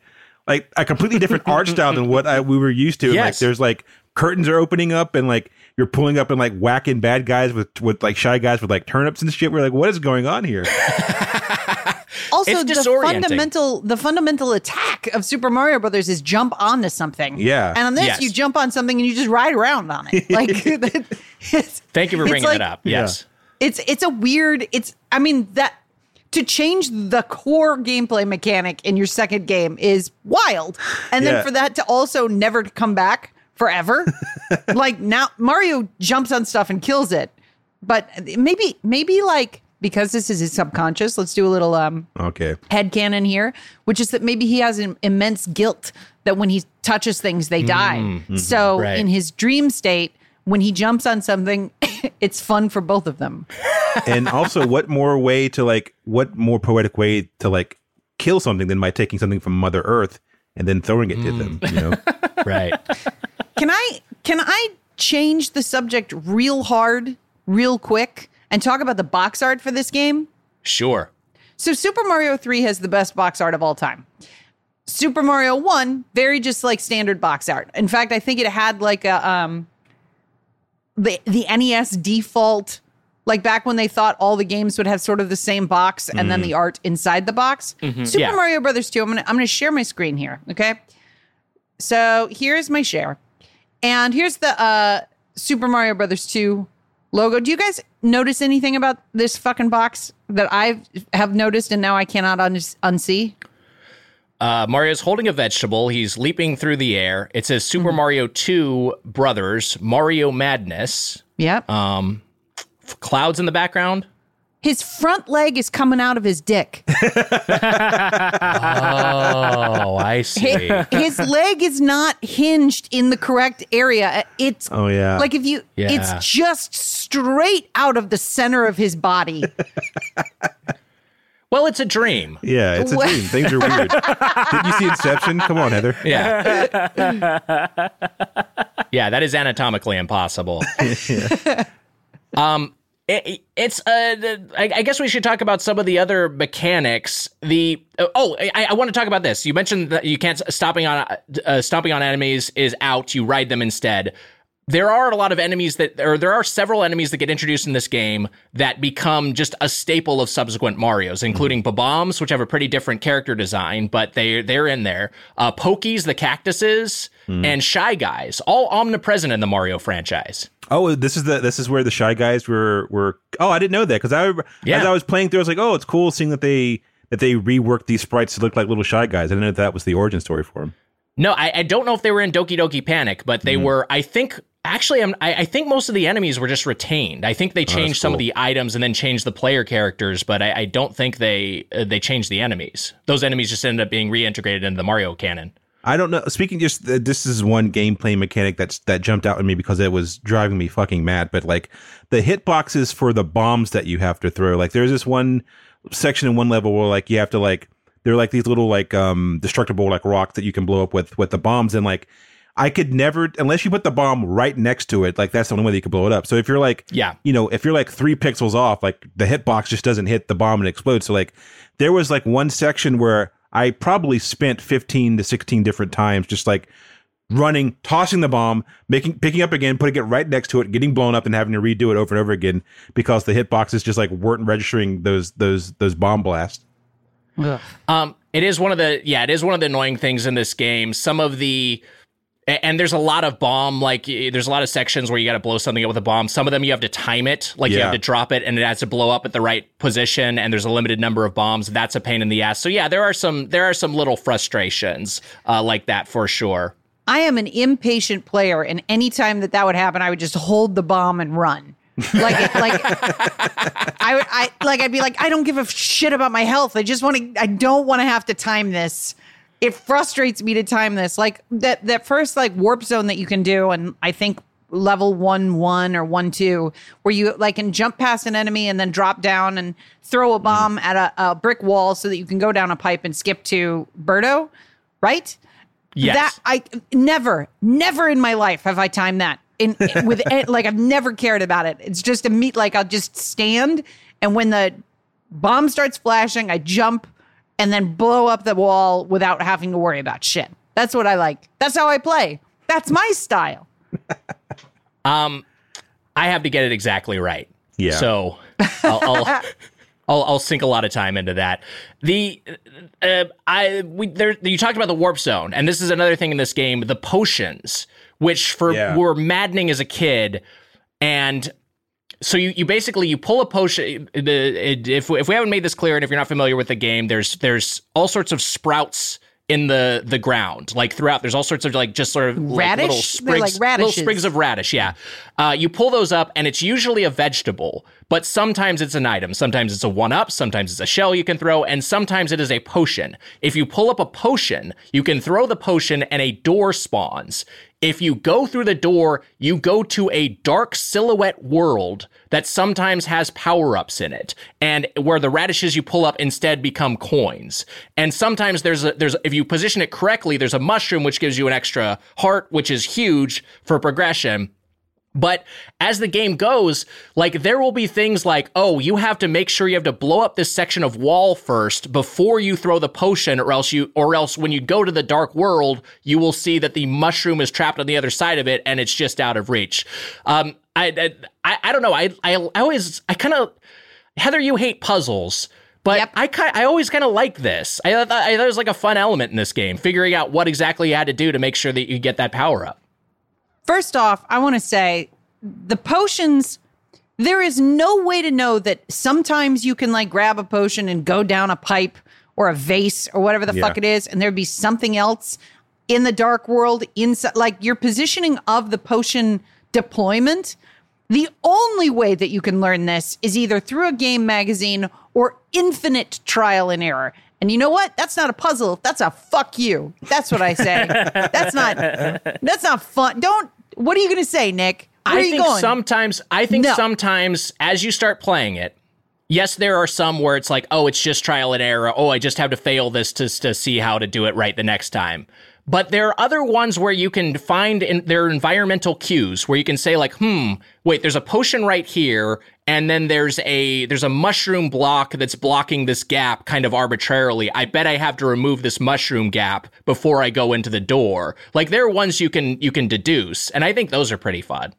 like a completely different art style than what I, we were used to. And, Like there's like curtains are opening up and like you're pulling up and like whacking bad guys with with like shy guys with like turnips and shit. We're like, what is going on here? <laughs> also It's the fundamental the fundamental attack of super mario brothers is jump onto something Yeah. and on this Yes. you jump on something and you just ride around on it <laughs> like <laughs> it's, Thank you for it's bringing like- it up. Yes. it's it's a weird it's i mean that to change the core gameplay mechanic in your second game is wild and then Yeah. for that to also never come back forever <laughs> like now mario jumps on stuff and kills it but maybe maybe like because this is his subconscious let's do a little um Okay. headcanon here, which is that maybe he has an immense guilt that when he touches things, they mm-hmm, die. Mm-hmm, so right. in his dream state, when he jumps on something, <laughs> it's fun for both of them. <laughs> And also, what more way to like what more poetic way to like kill something than by taking something from Mother Earth and then throwing it to them? Mm. You know. Right. Can I can I change the subject real hard, real quick, and talk about the box art for this game? Sure. So Super Mario 3 has the best box art of all time. Super Mario 1, very just like standard box art. In fact, I think it had like a um the the NES default like back when they thought all the games would have sort of the same box and then the art inside the box. Super yeah. Mario Brothers 2, I'm going to I'm going to share my screen here, okay? So, here's my share. And here's the uh Super Mario Brothers 2 logo. Do you guys notice anything about this fucking box that I have noticed and now I cannot un- unsee? Uh, Mario's holding a vegetable. He's leaping through the air. It says Super Mario 2 Brothers, Mario Madness. Yep. Um, clouds in the background. His front leg is coming out of his dick. <laughs> Oh, I see. Hi- his leg is not hinged in the correct area. It's Oh, yeah. like if you Yeah. it's just straight out of the center of his body. <laughs> well, it's a dream. Yeah, it's a What? dream. Things are weird. Did you see Inception? Come on, Heather. Yeah. <laughs> yeah, that is anatomically impossible. um, it, it's uh, the- I, I guess we should talk about some of the other mechanics. The oh, I, I want to talk about this. You mentioned that you can't stopping on uh, stomping on enemies is out. You ride them instead. There are a lot of enemies that, or there are several enemies that get introduced in this game that become just a staple of subsequent Mario's, including Bombs, which have a pretty different character design, but they they're in there. Uh, Pokies, the cactuses, and Shy Guys, all omnipresent in the Mario franchise. Oh, this is the this is where the shy guys were were. Oh, I didn't know that because I Yeah. as I was playing through, I was like, oh, it's cool seeing that they that they reworked these sprites to look like little shy guys. I didn't know that was the origin story for them. No, I, I don't know if they were in Doki Doki Panic, but they were. I think actually, I'm, I, I think most of the enemies were just retained. I think they changed some of the items and then changed the player characters, but I, I don't think they uh, they changed the enemies. Those enemies just ended up being reintegrated into the Mario canon. I don't know. Speaking just uh, this is one gameplay mechanic that's that jumped out at me because it was driving me fucking mad. But like the hitboxes for the bombs that you have to throw, like there's this one section in one level where like you have to like they're like these little like um destructible like rocks that you can blow up with with the bombs and like I could never unless you put the bomb right next to it like that's the only way that you could blow it up. So if you're like Yeah. you know if you're like three pixels off like the hitbox just doesn't hit the bomb and explodes. So like there was like one section where I probably spent 15 to 16 different times just like running, tossing the bomb, making picking up again, putting it right next to it, getting blown up and having to redo it over and over again because the hitboxes just like weren't registering those those those bomb blasts. Um, it is one of the yeah, it is one of the annoying things in this game. Some of the a- and there's a lot of bomb like there's a lot of sections where you got to blow something up with a bomb. Some of them you have to time it, like you have to drop it and it has to blow up at the right position. And there's a limited number of bombs. That's a pain in the ass. So yeah, there are some there are some little frustrations uh, like that for sure. I am an impatient player, and anytime that that would happen, I would just hold the bomb and run. like, like, <laughs> I, would- I, like, I'd be like, I don't give a shit about my health. I just want to. I don't want to have to time this. It frustrates me to time this. Like that, that first like warp zone that you can do, and I think level one one or one two, where you like can jump past an enemy and then drop down and throw a mm. bomb at a, a brick wall so that you can go down a pipe and skip to Birdo, right? Yes. That I never, never in my life have I timed that. In with like I've never cared about it. It's just a meet like I'll just stand and when the bomb starts flashing, I jump and then blow up the wall without having to worry about shit. That's what I like. That's how I play. That's my style. <laughs> Um, I have to get it exactly right. Yeah. So I'll, I'll, <laughs> I'll, I'll sink a lot of time into that. The uh, I we there you talked about the warp zone, and this is another thing in this game: the potions, which for Yeah. were maddening as a kid, and so you, you basically you pull a potion. The it, if if we haven't made this clear, and if you're not familiar with the game, there's there's all sorts of sprouts in the the ground, like throughout. There's all sorts of like just sort of like Radish? little sprigs, like little sprigs of radish. Yeah, uh, you pull those up, and it's usually a vegetable, but sometimes it's an item. Sometimes it's a one up. Sometimes it's a shell you can throw, and sometimes it is a potion. If you pull up a potion, you can throw the potion, and a door spawns. If you go through the door, you go to a dark silhouette world that sometimes has power ups in it, and where the radishes you pull up instead become coins. And sometimes there's a there's if you position it correctly, there's a mushroom which gives you an extra heart, which is huge for progression. But as the game goes, like there will be things like, oh, you have to make sure you have to blow up this section of wall first before you throw the potion, or else you, or else when you go to the dark world, you will see that the mushroom is trapped on the other side of it, and it's just out of reach. Um, I, I, I don't know. I, I, I always, I kind of, Heather, you hate puzzles. But Yep. I I always kind of like this. I thought, I thought it was like a fun element in this game, figuring out what exactly you had to do to make sure that you get that power up. First off, I want to say the potions. There is no way to know that sometimes you can like grab a potion and go down a pipe or a vase or whatever the Yeah. fuck it is, and there'd be something else in the dark world inside. Like your positioning of the potion deployment. The only way that you can learn this is either through a game magazine or infinite trial and error. And you know what? That's not a puzzle. That's a fuck you. That's what I say. <laughs> that's not that's not fun. Don't what are you gonna say, Nick? Where I are you think going? sometimes I think No. sometimes as you start playing it, yes, there are some where it's like, oh, it's just trial and error. Oh, I just have to fail this to to see how to do it right the next time. But there are other ones where you can find in environmental cues where you can say like, hmm, wait, there's a potion right here, and then there's a there's a mushroom block that's blocking this gap kind of arbitrarily. I bet I have to remove this mushroom gap before I go into the door. Like there are ones you can you can deduce, and I think those are pretty fun.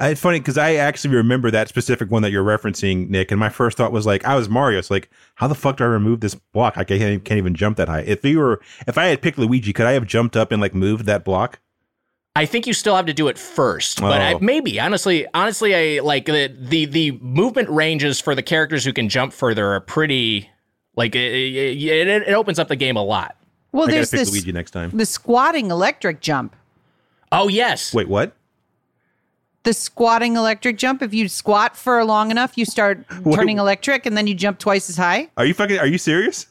It's funny because I actually remember that specific one that you're referencing, Nick. And my first thought was like, I was Mario. It's like, how the fuck do I remove this block? I can't, can't even jump that high. If you were, if I had picked Luigi, could I have jumped up and like moved that block? I think you still have to do it first, but I, Oh. maybe honestly, honestly, I like the, the the movement ranges for the characters who can jump further are pretty like it, it, it it opens up the game a lot. well, I gotta there's pick this Luigi next time. the squatting electric jump. Oh yes, Wait, what? The squatting electric jump. If you squat for long enough, you start <laughs> turning electric, and then you jump twice as high. Are you fucking? Are you serious?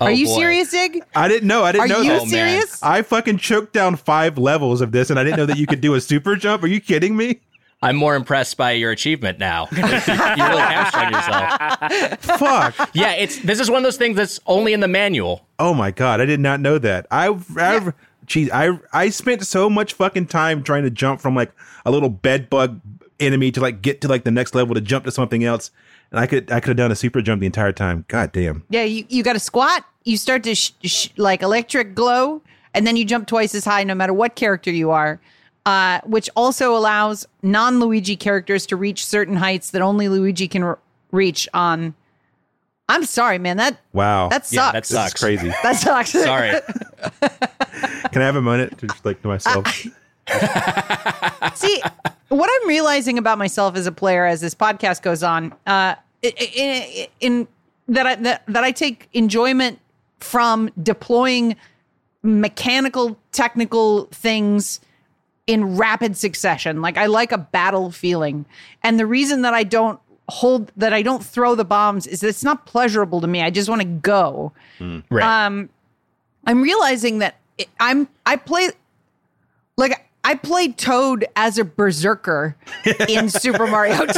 Oh, Are you boy. serious, Zig? I didn't know. I didn't Are know you that. Oh, man. serious? I fucking choked down five levels of this, and I didn't know that you could do a super jump. Are you kidding me? I'm more impressed by your achievement now. <laughs> you really hamstrung yourself. Fuck. Yeah, it's this is one of those things that's only in the manual. Oh my god, I did not know that. I, I, I, I spent so much fucking time trying to jump from like a little bed bug enemy to like get to like the next level to jump to something else, and I could, I could have done a super jump the entire time. God damn. Yeah, you, you got to squat. You start to sh- sh- like electric glow, and then you jump twice as high, no matter what character you are. Uh, which also allows non-Luigi characters to reach certain heights that only Luigi can reach on. I'm sorry, man. That Wow. that sucks. Yeah, that this sucks. is crazy. <laughs> That sucks. Sorry. <laughs> Can I have a moment to just like to myself? See, what I'm realizing about myself as a player as this podcast goes on, uh, in, in, in that I that, that I take enjoyment from deploying mechanical, technical things in rapid succession. Like I like a battle feeling, and the reason that I don't hold that I don't throw the bombs is it's not pleasurable to me. I just want to go. Right. Um, I'm realizing that it- I'm I play like I played Toad as a berserker <laughs> in Super Mario 2.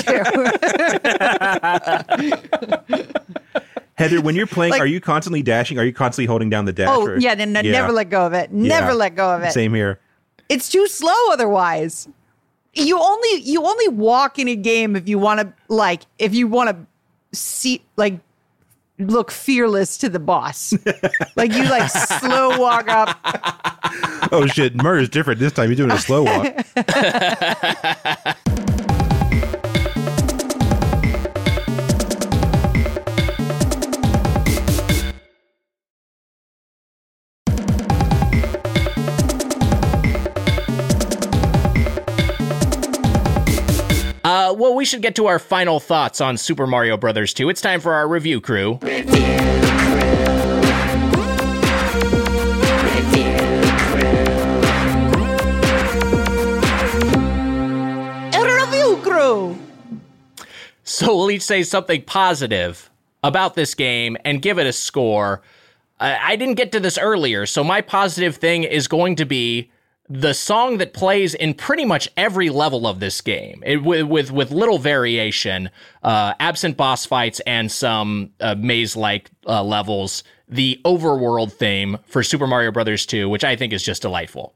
Heather, when you're playing, Like- are you constantly dashing? Are you constantly holding down the dash? oh or- yeah, n- n- never let go of it. Never Yeah. let go of it. Same here. It's too slow otherwise. You only you only walk in a game if you want to like if you want to see like look fearless to the boss. <laughs> like you like slow walk up. <laughs> Oh shit, murder's different this time. You're doing a slow walk. <laughs> Uh, well, we should get to our final thoughts on Super Mario Brothers 2. It's time for our review crew. Review crew. So we'll each say something positive about this game and give it a score. I I didn't get to this earlier, so my positive thing is going to be the song that plays in pretty much every level of this game, it, with, with with little variation, uh, absent boss fights and some uh, maze-like uh, levels. The overworld theme for Super Mario Brothers 2, which I think is just delightful.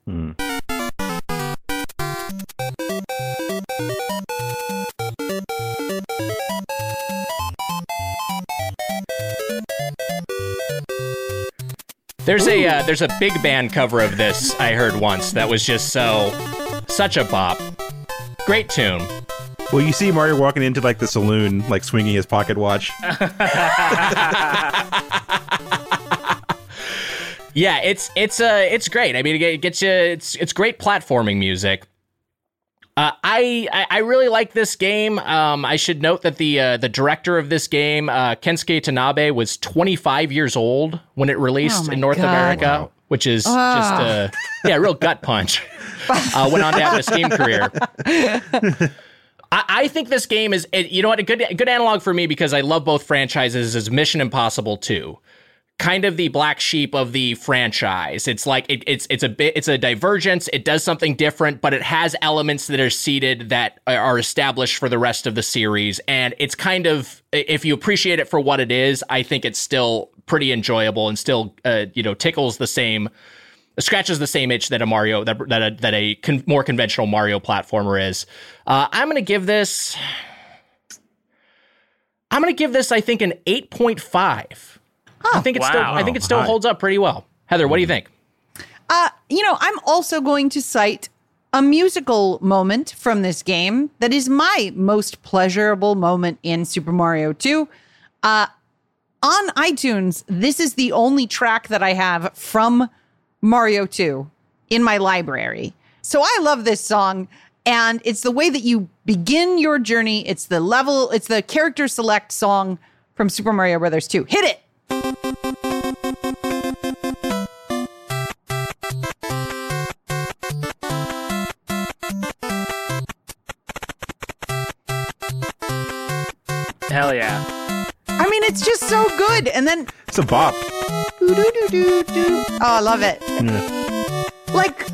There's a uh, there's a big band cover of this I heard once that was just so such a bop. Great tune. Well, you see Mario walking into like the saloon, like swinging his pocket watch. <laughs> Yeah, it's it's uh it's great. I mean, it gets you. It's it's great platforming music. Uh, I, I I really like this game. Um, I should note that the uh, the director of this game, uh, Kensuke Tanabe, was 25 years old when it released Oh in North God. America, Wow. which is just uh, yeah, real gut punch. <laughs> uh, went on to have a Steam career. I, I think this game is, you know what, a good a good analog for me because I love both franchises is Mission Impossible 2 kind of the black sheep of the franchise. It's like it, it's it's a bit it's a divergence. It does something different, but it has elements that are seated that are established for the rest of the series. And it's kind of if you appreciate it for what it is, I think it's still pretty enjoyable and still uh, you know tickles the same scratches the same itch that a Mario that that a, that a con- more conventional Mario platformer is. Uh, I'm gonna give this. I'm gonna give this. I think an eight point five. I think it's still. I think it still High. holds up pretty well. Heather, what do you think? Uh, you know, I'm also going to cite a musical moment from this game that is my most pleasurable moment in Super Mario 2. Uh, on iTunes, this is the only track that I have from Mario 2 in my library. So I love this song. And it's the way that you begin your journey. It's the level, it's the character select song from Super Mario Brothers 2. Hit it. Hell yeah. I mean, it's just so good. And then It's a bop. Oh, I love it. Like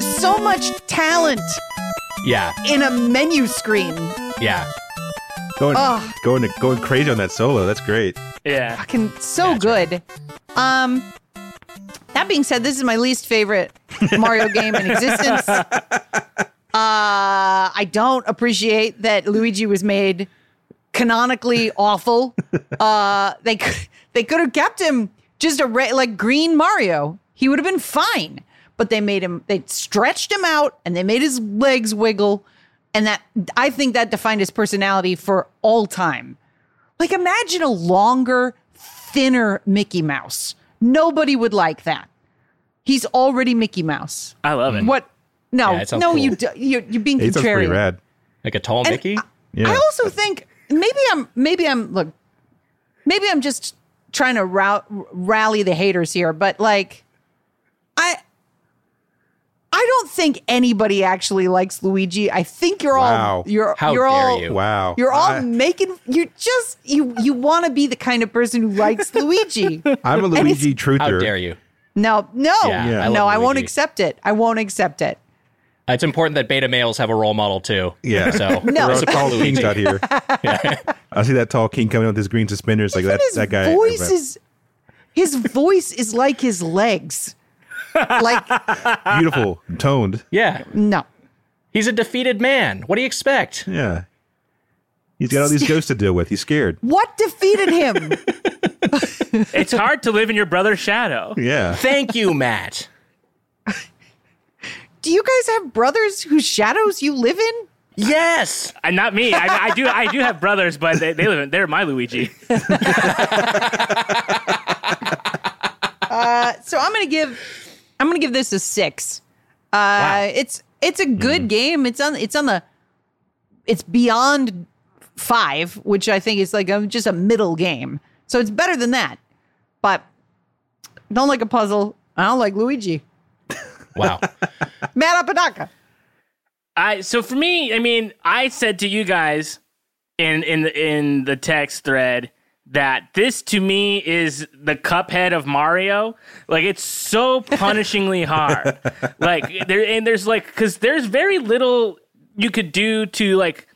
so much talent Yeah, in a menu screen. yeah. Going, Ugh. going, going crazy on that solo. That's great. Yeah. Fucking so good. Um that being said, this is my least favorite Mario <laughs> game in existence. Uh I don't appreciate that Luigi was made canonically <laughs> awful. Uh they c- they could have kept him just a re- like green Mario. He would have been fine. But they made him they stretched him out and they made his legs wiggle and that I think that defined his personality for all time. Like imagine a longer, thinner Mickey Mouse. Nobody would like that. He's already Mickey Mouse. I love it. What? No, Yeah, it no, cool. you, you're, you're being It sounds pretty rad. Like a tall Mickey. Yeah. I also think maybe I'm maybe I'm look maybe I'm just trying to rou- rally the haters here, but like I I don't think anybody actually likes Luigi. I think you're Wow. all you're How you're dare all you. wow. you're all I, making you just you you want to be the kind of person who likes <laughs> Luigi. I'm a Luigi truther. How dare you? No, no, Yeah, Yeah. I no, love I won't accept it. I won't accept it. It's important that beta males have a role model too. Yeah. So <laughs> No. We're tall Luigi. kings out here. <laughs> I see that tall king coming with his green suspenders like that. his That guy. voice is his voice is like his legs. Like <laughs> beautiful, toned. Yeah, no. he's a defeated man. What do you expect? Yeah. He's got all these ghosts to deal with. He's scared. What defeated him? It's hard to live in your brother's shadow. Yeah. Thank you, Matt. Do you guys have brothers whose shadows you live in? Yes. And not me. I, I do. I do have brothers, but they, they live in. They're my Luigi. <laughs> Uh, so I'm gonna give I'm gonna give this a six. Uh, It's it's a good game. It's on it's on the it's beyond five, which I think is like a, just a middle game. So it's better than that. But don't like a puzzle. I don't like Luigi. Wow. Matt Apatoff. I so for me, I mean, I said to you guys in in the in the text thread that this to me is the Cuphead of Mario. Like it's so punishingly hard. <laughs> like there and there's like because there's very little you could do to like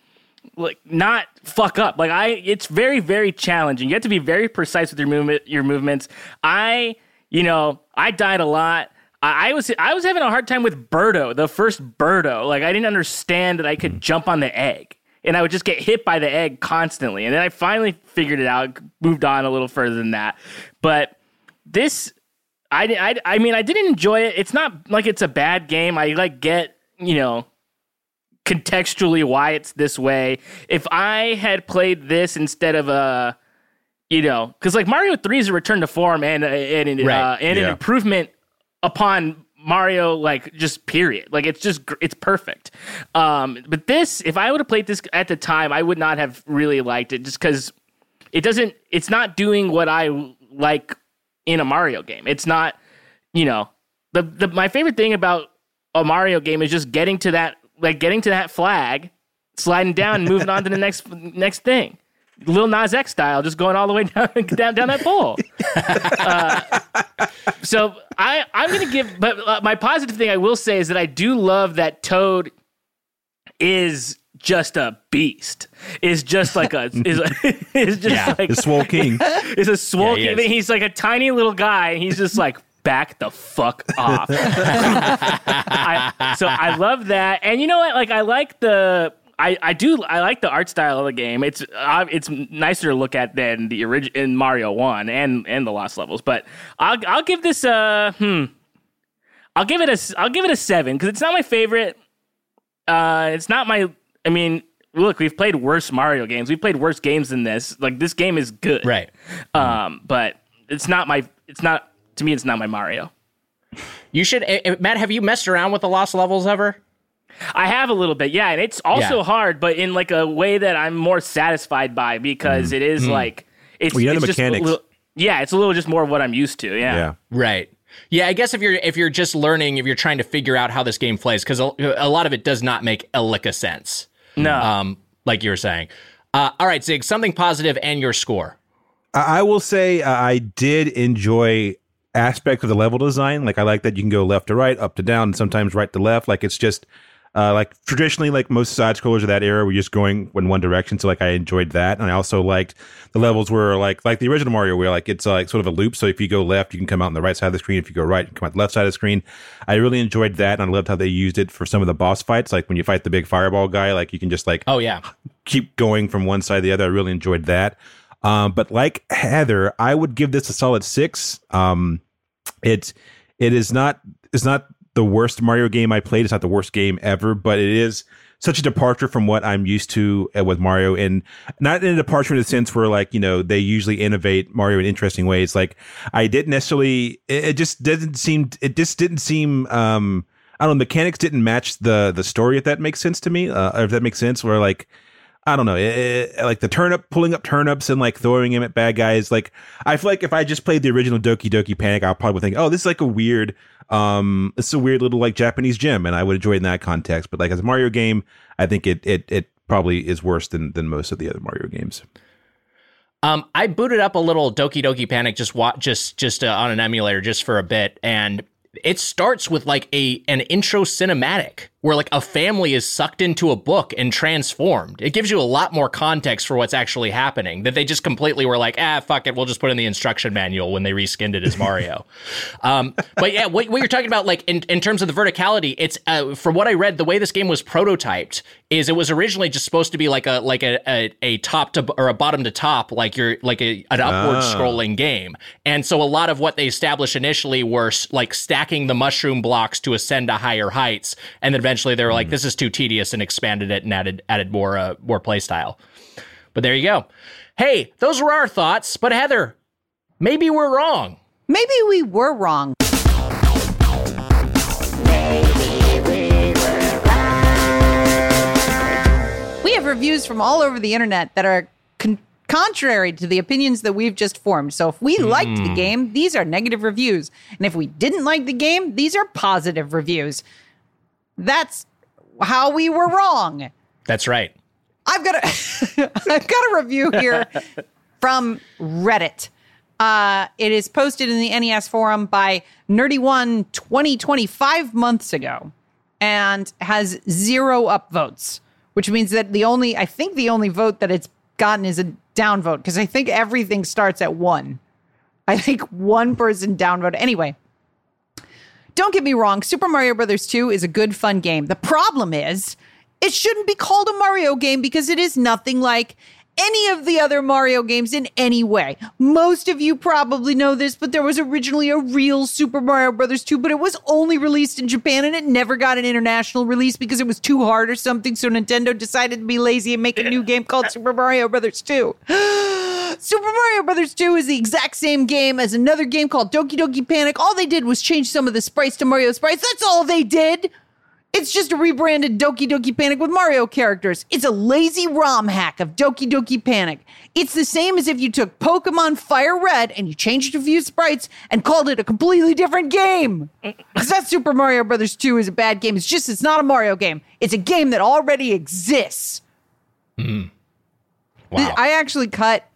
like not fuck up. Like I, it's very very challenging. You have to be very precise with your movement, your movements. I, you know, I died a lot. I, I was I was having a hard time with Birdo, the first Birdo. Like I didn't understand that I could jump on the egg, and I would just get hit by the egg constantly. And then I finally figured it out, moved on a little further than that. But this I, I, I mean, I didn't enjoy it. It's not like it's a bad game. I like get, you know, contextually why it's this way. If I had played this instead of a, you know, because like Mario Three is a return to form and and uh, Right. and an improvement upon Mario, like just period. Like it's just it's perfect. Um, but this, if I would have played this at the time, I would not have really liked it just because it doesn't. It's not doing what I like in a Mario game. It's not, you know, the the my favorite thing about a Mario game is just getting to that like getting to that flag, sliding down, moving on to the next next thing. Lil Nas X style, just going all the way down <laughs> down, down that pole. Uh, so I I'm gonna give, but uh, my positive thing I will say is that I do love that Toad is just a beast. Is just like a <laughs> is is just Yeah. like The Swole King. <laughs> is a swole. Yeah, he is. he's like a tiny little guy, and he's just like back the fuck off. <laughs> I, so I love that, and you know what? Like I like the. I, I do I like the art style of the game. It's uh, it's nicer to look at than the original in Mario One and and the Lost Levels. But I'll I'll give this a hmm. I'll give it a I'll give it a seven because it's not my favorite. Uh, it's not my. I mean, look, we've played worse Mario games. We've played worse games than this. Like this game is good, Right. Um, but it's not my. It's not to me. It's not my Mario. You should, eh, eh, Matt. Have you messed around with the lost levels ever? I have a little bit, yeah, and it's also Yeah. hard, but in like a way that I'm more satisfied by because it is like it's. Well, you know the it's just a mechanics. little- yeah, it's a little just more of what I'm used to. Yeah. Yeah. Right. Yeah, I guess if you're if you're just learning, if you're trying to figure out how this game plays, because a, a lot of it does not make a lick of sense. No. Um, like you were saying. Uh, all right, Zig, something positive and your score. I I will say uh, I did enjoy aspects of the level design. Like I like that you can go left to right, up to down, and sometimes right to left. Like it's just uh, like traditionally, like most side scrollers of that era, were just going in one direction. So like I enjoyed that, and I also liked the levels were like like the original Mario, where like it's uh, like sort of a loop. So if you go left, you can come out on the right side of the screen. If you go right, you can come out the left side of the screen. I really enjoyed that, and I loved how they used it for some of the boss fights. Like when you fight the big fireball guy, like you can just like Oh yeah, keep going from one side to the other. I really enjoyed that. Um, but like Heather, I would give this a solid six. Um, it it is not it's not the worst Mario game I played. It's not the worst game ever, but it is such a departure from what I'm used to uh, with Mario, and not in a departure in the sense where like you know they usually innovate Mario in interesting ways. Like I didn't necessarily. It, it just didn't seem. It just didn't seem. Um, I don't know. Mechanics didn't match the the story. If that makes sense to me, uh, if that makes sense, where like I don't know, it, it- like the turnip, pulling up turnips and like throwing him at bad guys. Like, I feel like if I just played the original Doki Doki Panic, I probably would think, oh, this is like a weird, um, it's a weird little like Japanese gem, and I would enjoy it in that context. But like as a Mario game, I think it it it probably is worse than than most of the other Mario games. Um, I booted up a little Doki Doki Panic just wa- just just uh, on an emulator just for a bit, and it starts with like a an intro cinematic where like a family is sucked into a book and transformed. It gives you a lot more context for what's actually happening. That they just completely were like, ah, fuck it, we'll just put in the instruction manual when they reskinned it as Mario. <laughs> um, but yeah, what, what you're talking about, like in, in terms of the verticality, it's uh, from what I read, the way this game was prototyped is it was originally just supposed to be like a like a a, a top to or a bottom to top, like you're like a, an upward scrolling game. And so a lot of what they established initially were like like stacking the mushroom blocks to ascend to higher heights, and then eventually they were like, this is too tedious, and expanded it and added added more uh, more play style. But there you go. Hey, those were our thoughts. But Heather, maybe we're wrong. Maybe we were wrong. We have reviews from all over the internet that are con- contrary to the opinions that we've just formed. So if we liked the game, these are negative reviews. And if we didn't like the game, these are positive reviews. That's how we were wrong. That's right. I've got a <laughs> I've got a review here <laughs> from Reddit. Uh, it is posted in the NES forum by Nerdy One 2025 months ago and has zero upvotes, which means that the only I think the only vote that it's gotten is a downvote because I think everything starts at one. I think one person downvoted. Anyway, don't get me wrong, Super Mario Brothers 2 is a good fun game. The problem is, it shouldn't be called a Mario game because it is nothing like any of the other Mario games in any way. Most of you probably know this, but there was originally a real Super Mario Brothers 2, but it was only released in Japan and it never got an international release because it was too hard or something. So Nintendo decided to be lazy and make a new game called <laughs> Super Mario Brothers 2. <gasps> Super Mario Brothers 2 is the exact same game as another game called Doki Doki Panic. All they did was change some of the sprites to Mario sprites. That's all they did. It's just a rebranded Doki Doki Panic with Mario characters. It's a lazy ROM hack of Doki Doki Panic. It's the same as if you took Pokemon Fire Red and you changed a few sprites and called it a completely different game. <laughs> Because that Super Mario Brothers 2 is a bad game. It's just, it's not a Mario game. It's a game that already exists. Wow. I actually cut,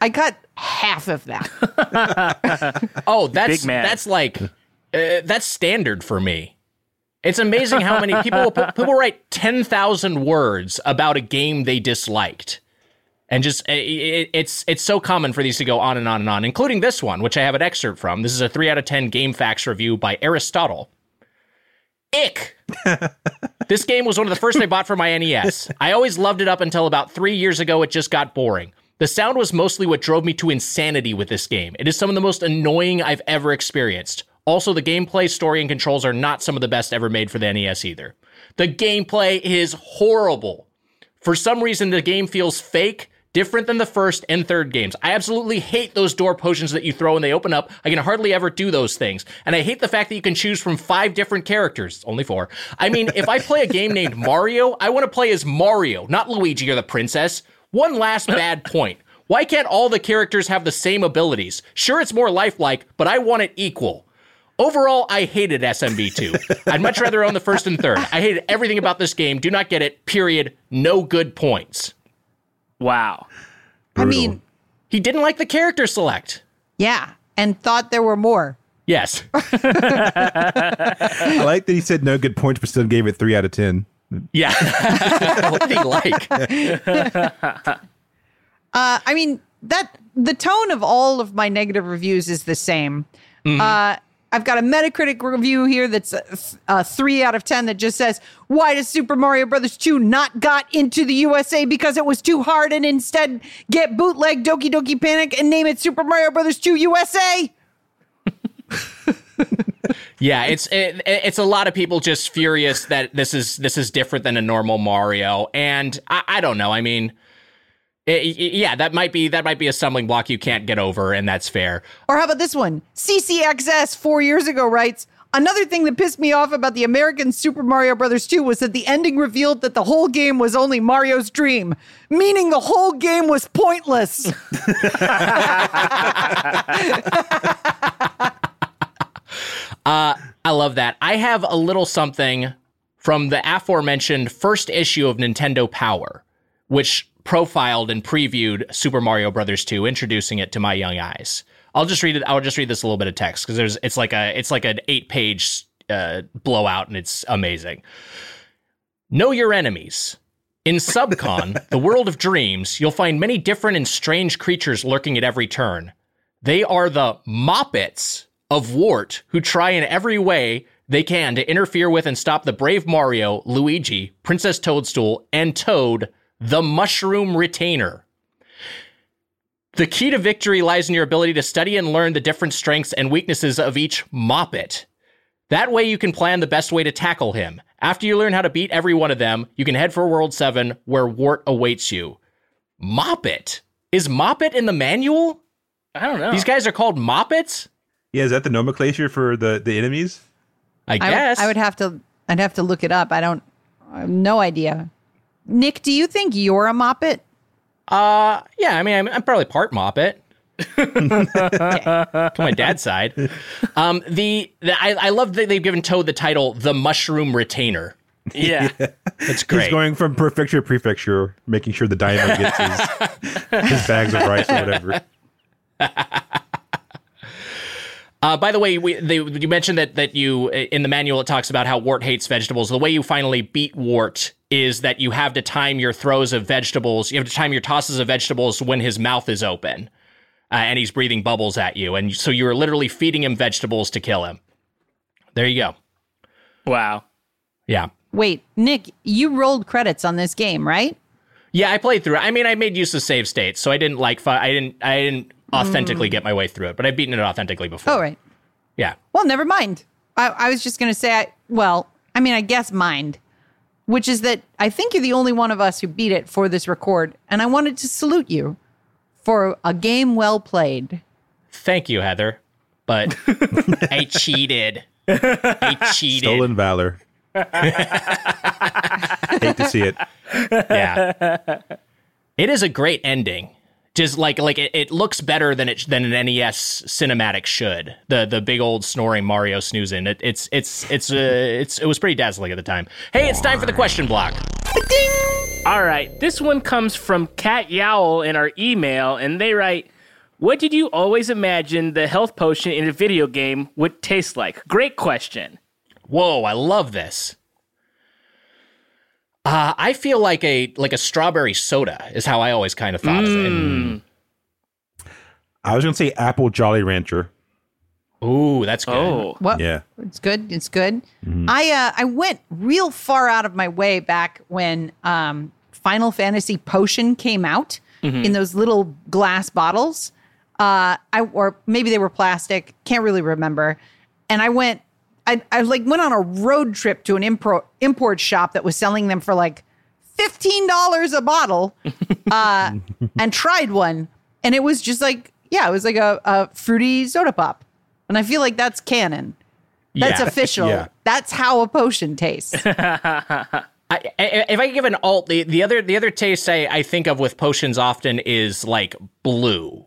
I cut half of that. <laughs> <laughs> Oh, that's Big man. that's like uh, that's standard for me. It's amazing how many people people write ten thousand words about a game they disliked, and just eh, it, it, it's it's so common for these to go on and on and on, including this one, which I have an excerpt from. This is a three out of ten GameFAQs review by Aristotle. Ick. <laughs> this game was one of the first I bought for my NES. I always loved it up until about three years ago. It just got boring. The sound was mostly what drove me to insanity with this game. It is some of the most annoying I've ever experienced. Also, the gameplay, story, and controls are not some of the best ever made for the NES either. The gameplay is horrible. For some reason, the game feels fake, different than the first and third games. I absolutely hate those door potions that you throw and they open up. I can hardly ever do those things. And I hate the fact that you can choose from five different characters. Only four. I mean, if I play a game named Mario, I want to play as Mario, not Luigi or the princess. One last bad point. Why can't all the characters have the same abilities? Sure, it's more lifelike, but I want it equal. Overall, I hated SMB2. I'd much rather own the first and third. I hated everything about this game. Do not get it. Period. No good points. Wow. I mean, He didn't like the character select. yeah, and thought there were more. Yes. <laughs> I like that he said no good points, but still gave it three out of ten. Yeah. <laughs> what did he like? <laughs> Uh, I mean that the tone of all of my negative reviews is the same. Uh, I've got a Metacritic review here that's uh, a, a uh, three out of ten that just says, "Why does Super Mario Brothers 2 not got into the USA because it was too hard, and instead get bootleg Doki Doki Panic and name it Super Mario Brothers 2 USA?" <laughs> Yeah, it's it, it's a lot of people just furious that this is this is different than a normal Mario, and I, I don't know. I mean, Eh, yeah, that might be that might be a stumbling block you can't get over, and that's fair. Or how about this one? CCXS four years ago writes. Another thing that pissed me off about the American Super Mario Brothers 2 was that the ending revealed that the whole game was only Mario's dream, meaning the whole game was pointless. <laughs> Uh, I love that. I have a little something from the aforementioned first issue of Nintendo Power, which profiled and previewed Super Mario Brothers 2, introducing it to my young eyes. I'll just read it. I'll just read this a little bit of text because there's it's like a it's like an eight page uh, blowout and it's amazing. Know your enemies. In Subcon, <laughs> the world of dreams, you'll find many different and strange creatures lurking at every turn. They are the Moppets of Wart who try in every way they can to interfere with and stop the brave Mario, Luigi, Princess Toadstool, and Toad, the Mushroom Retainer. The key to victory lies in your ability to study and learn the different strengths and weaknesses of each Moppet. That way, you can plan the best way to tackle him. After you learn how to beat every one of them, you can head for World 7, where Wart awaits you. Moppet? Is Moppet in the manual? I don't know. These guys are called Moppets? Yeah, is that the nomenclature for the the enemies? I I, guess. I would have to. I'd have to look it up. I don't. I have no idea. Nick, do you think you're a moppet? Uh, yeah, I mean, I'm, I'm probably part Moppet. <laughs> to my dad's side. Um, the, the I, I love that they've given Toad the title the Mushroom Retainer. yeah. <laughs> That's great. He's going from prefecture to prefecture, making sure the daimyo gets his, <laughs> his bags of rice or whatever. Uh, by the way, we, they, you mentioned that that you in the manual it talks about how Wart hates vegetables. The way you finally beat Wart is that you have to time your throws of vegetables. You have to time your tosses of vegetables when his mouth is open, uh, and he's breathing bubbles at you, and so you are literally feeding him vegetables to kill him. There you go. Wow. Yeah. Wait, Nick, you rolled credits on this game, right? Yeah, I played through it. I mean, I made use of save states, so I didn't like. Fi- I didn't. I didn't authentically get my way through it, but I've beaten it authentically before. Oh, right. Yeah. Well, never mind. I, I was just going to say, I, well, I mean, I guess mind, which is that I think you're the only one of us who beat it for this record. And I wanted to salute you for a game well played. Thank you, Heather. But <laughs> I cheated. I cheated. Stolen valor. <laughs> Hate to see it. Yeah. It is a great ending. Just like like it, it looks better than it than an NES cinematic should. The the big old snoring Mario snoozing. It, it's it's it's uh, it's it was pretty dazzling at the time. Hey, it's time for the question block. All right, this one comes from Cat Yowl in our email, and they write, "What did you always imagine the health potion in a video game would taste like?" Great question. Whoa, I love this. Uh, I feel like a like a strawberry soda is how I always kind of thought of it. I was gonna say apple Jolly Rancher. Ooh, that's good. Oh, What? Yeah. It's good. It's good. I uh, I went real far out of my way back when um, Final Fantasy Potion came out in those little glass bottles. Uh, I or maybe they were plastic. Can't really remember. And I went. I, I like went on a road trip to an import import shop that was selling them for like fifteen dollars a bottle, uh, <laughs> and tried one, and it was just like yeah, it was like a, a fruity soda pop, and I feel like that's canon. That's Yeah. <laughs> official. Yeah. That's how a potion tastes. <laughs> I, I- if I give an alt, the, the other the other taste I, I think of with potions often is like blue.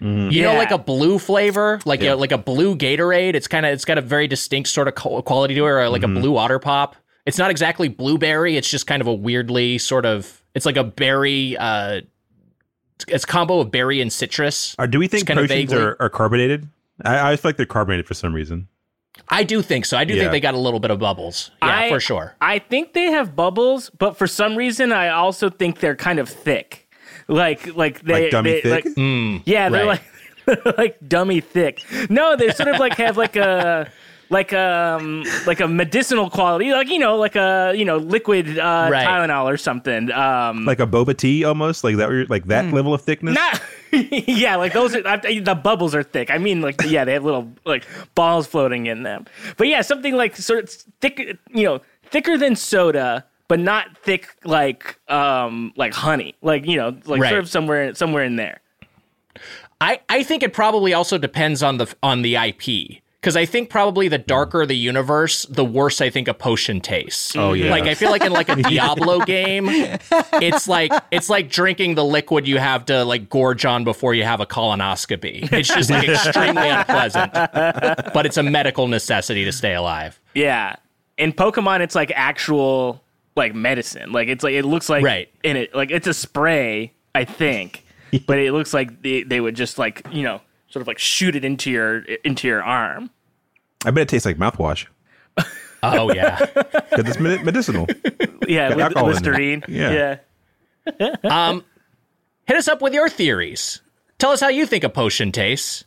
You know, like a blue flavor, like a, like a blue Gatorade. It's kind of it's got a very distinct sort of co- quality to it, or like a blue otter pop. It's not exactly blueberry. It's just kind of a weirdly sort of. It's like a berry. Uh, it's a combo of berry and citrus. Or do we think potions are, are carbonated? I, I feel like they're carbonated for some reason. I do think so. I do Yeah. think they got a little bit of bubbles. Yeah, I- for sure. I think they have bubbles, but for some reason, I also think they're kind of thick. Like, like they, Like dummy they- thick? like- yeah, they're right. like <laughs> like dummy thick. No, they sort of like have like a like um like a medicinal quality, like you know, like a you know liquid uh, Right. Tylenol or something. Um, Like a boba tea almost, like that what like that Hmm. level of thickness. not <laughs> yeah, like those are I, the bubbles are thick. I mean, like yeah, they have little like balls floating in them. But yeah, something like sort of thick, you know, thicker than soda, but not thick like um like honey. Like you know, like Right. sort of somewhere somewhere in there. I, I think it probably also depends on the on the IP because I think probably the darker the universe, the worse I think a potion tastes. Oh yeah. like I feel like in like a <laughs> Diablo game, it's like it's like drinking the liquid you have to like gorge on before you have a colonoscopy. It's just like extremely <laughs> unpleasant, but it's a medical necessity to stay alive. Yeah, in Pokemon, it's like actual like medicine. Like it's like it looks like Right. in it like it's a spray, I think, <laughs> but it looks like they they would just like you know sort of like shoot it into your into your arm. I bet it tastes like mouthwash <laughs> Oh yeah. <laughs> because it's medi- medicinal. Yeah, with alcohol in it. Listerine. Yeah. yeah. Um, hit us up with your theories. Tell us how you think a potion tastes.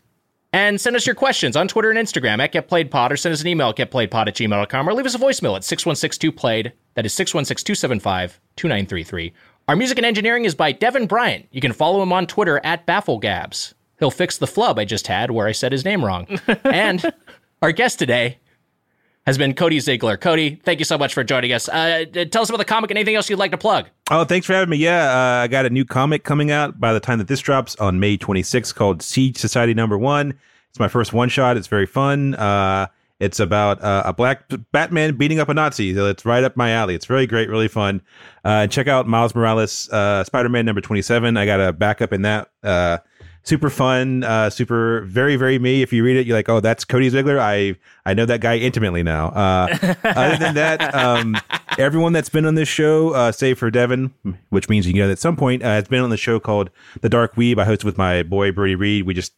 And send us your questions on Twitter and Instagram at GetPlayedPod or send us an email at GetPlayedPod at gmail.com or leave us a voicemail at 6162-PLAYED. That is 616-275-2933. Our music and engineering is by Devin Bryant. You can follow him on Twitter at BaffleGabs. He'll fix the flub I just had where I said his name wrong. <laughs> and our guest today has been Cody Ziglar. Cody, thank you so much for joining us. Uh, tell us about the comic and anything else you'd like to plug. Oh, thanks for having me. Yeah, uh, I got a new comic coming out by the time that this drops on May 26th called Siege Society Number One. It's my first one shot. It's very fun. Uh, it's about uh, a black Batman beating up a Nazi. It's right up my alley. It's really great, really fun. Uh, check out Miles Morales, uh, Spider Man number 27. I got a backup in that. Uh, super fun, uh, super very very me. If you read it, you're like, oh, that's Cody Ziglar. I I know that guy intimately now. Uh, <laughs> other than that, um, everyone that's been on this show, uh, save for Devin, which means you know at some point, uh, has been on the show called The Dark Weeb. I host with my boy Brody Reed. We just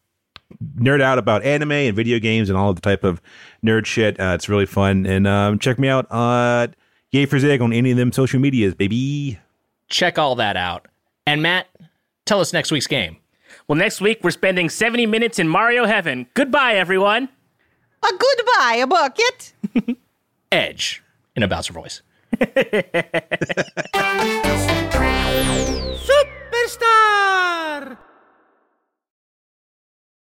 nerd out about anime and video games and all of the type of nerd shit. Uh, it's really fun. And um, check me out at Yay for Zig on any of them social medias, baby. Check all that out. And Matt, tell us next week's game. Well, next week we're spending 70 minutes in Mario Heaven. Goodbye, everyone. A goodbye, a bucket. <laughs> Edge in a bouncer voice. <laughs> Superstar!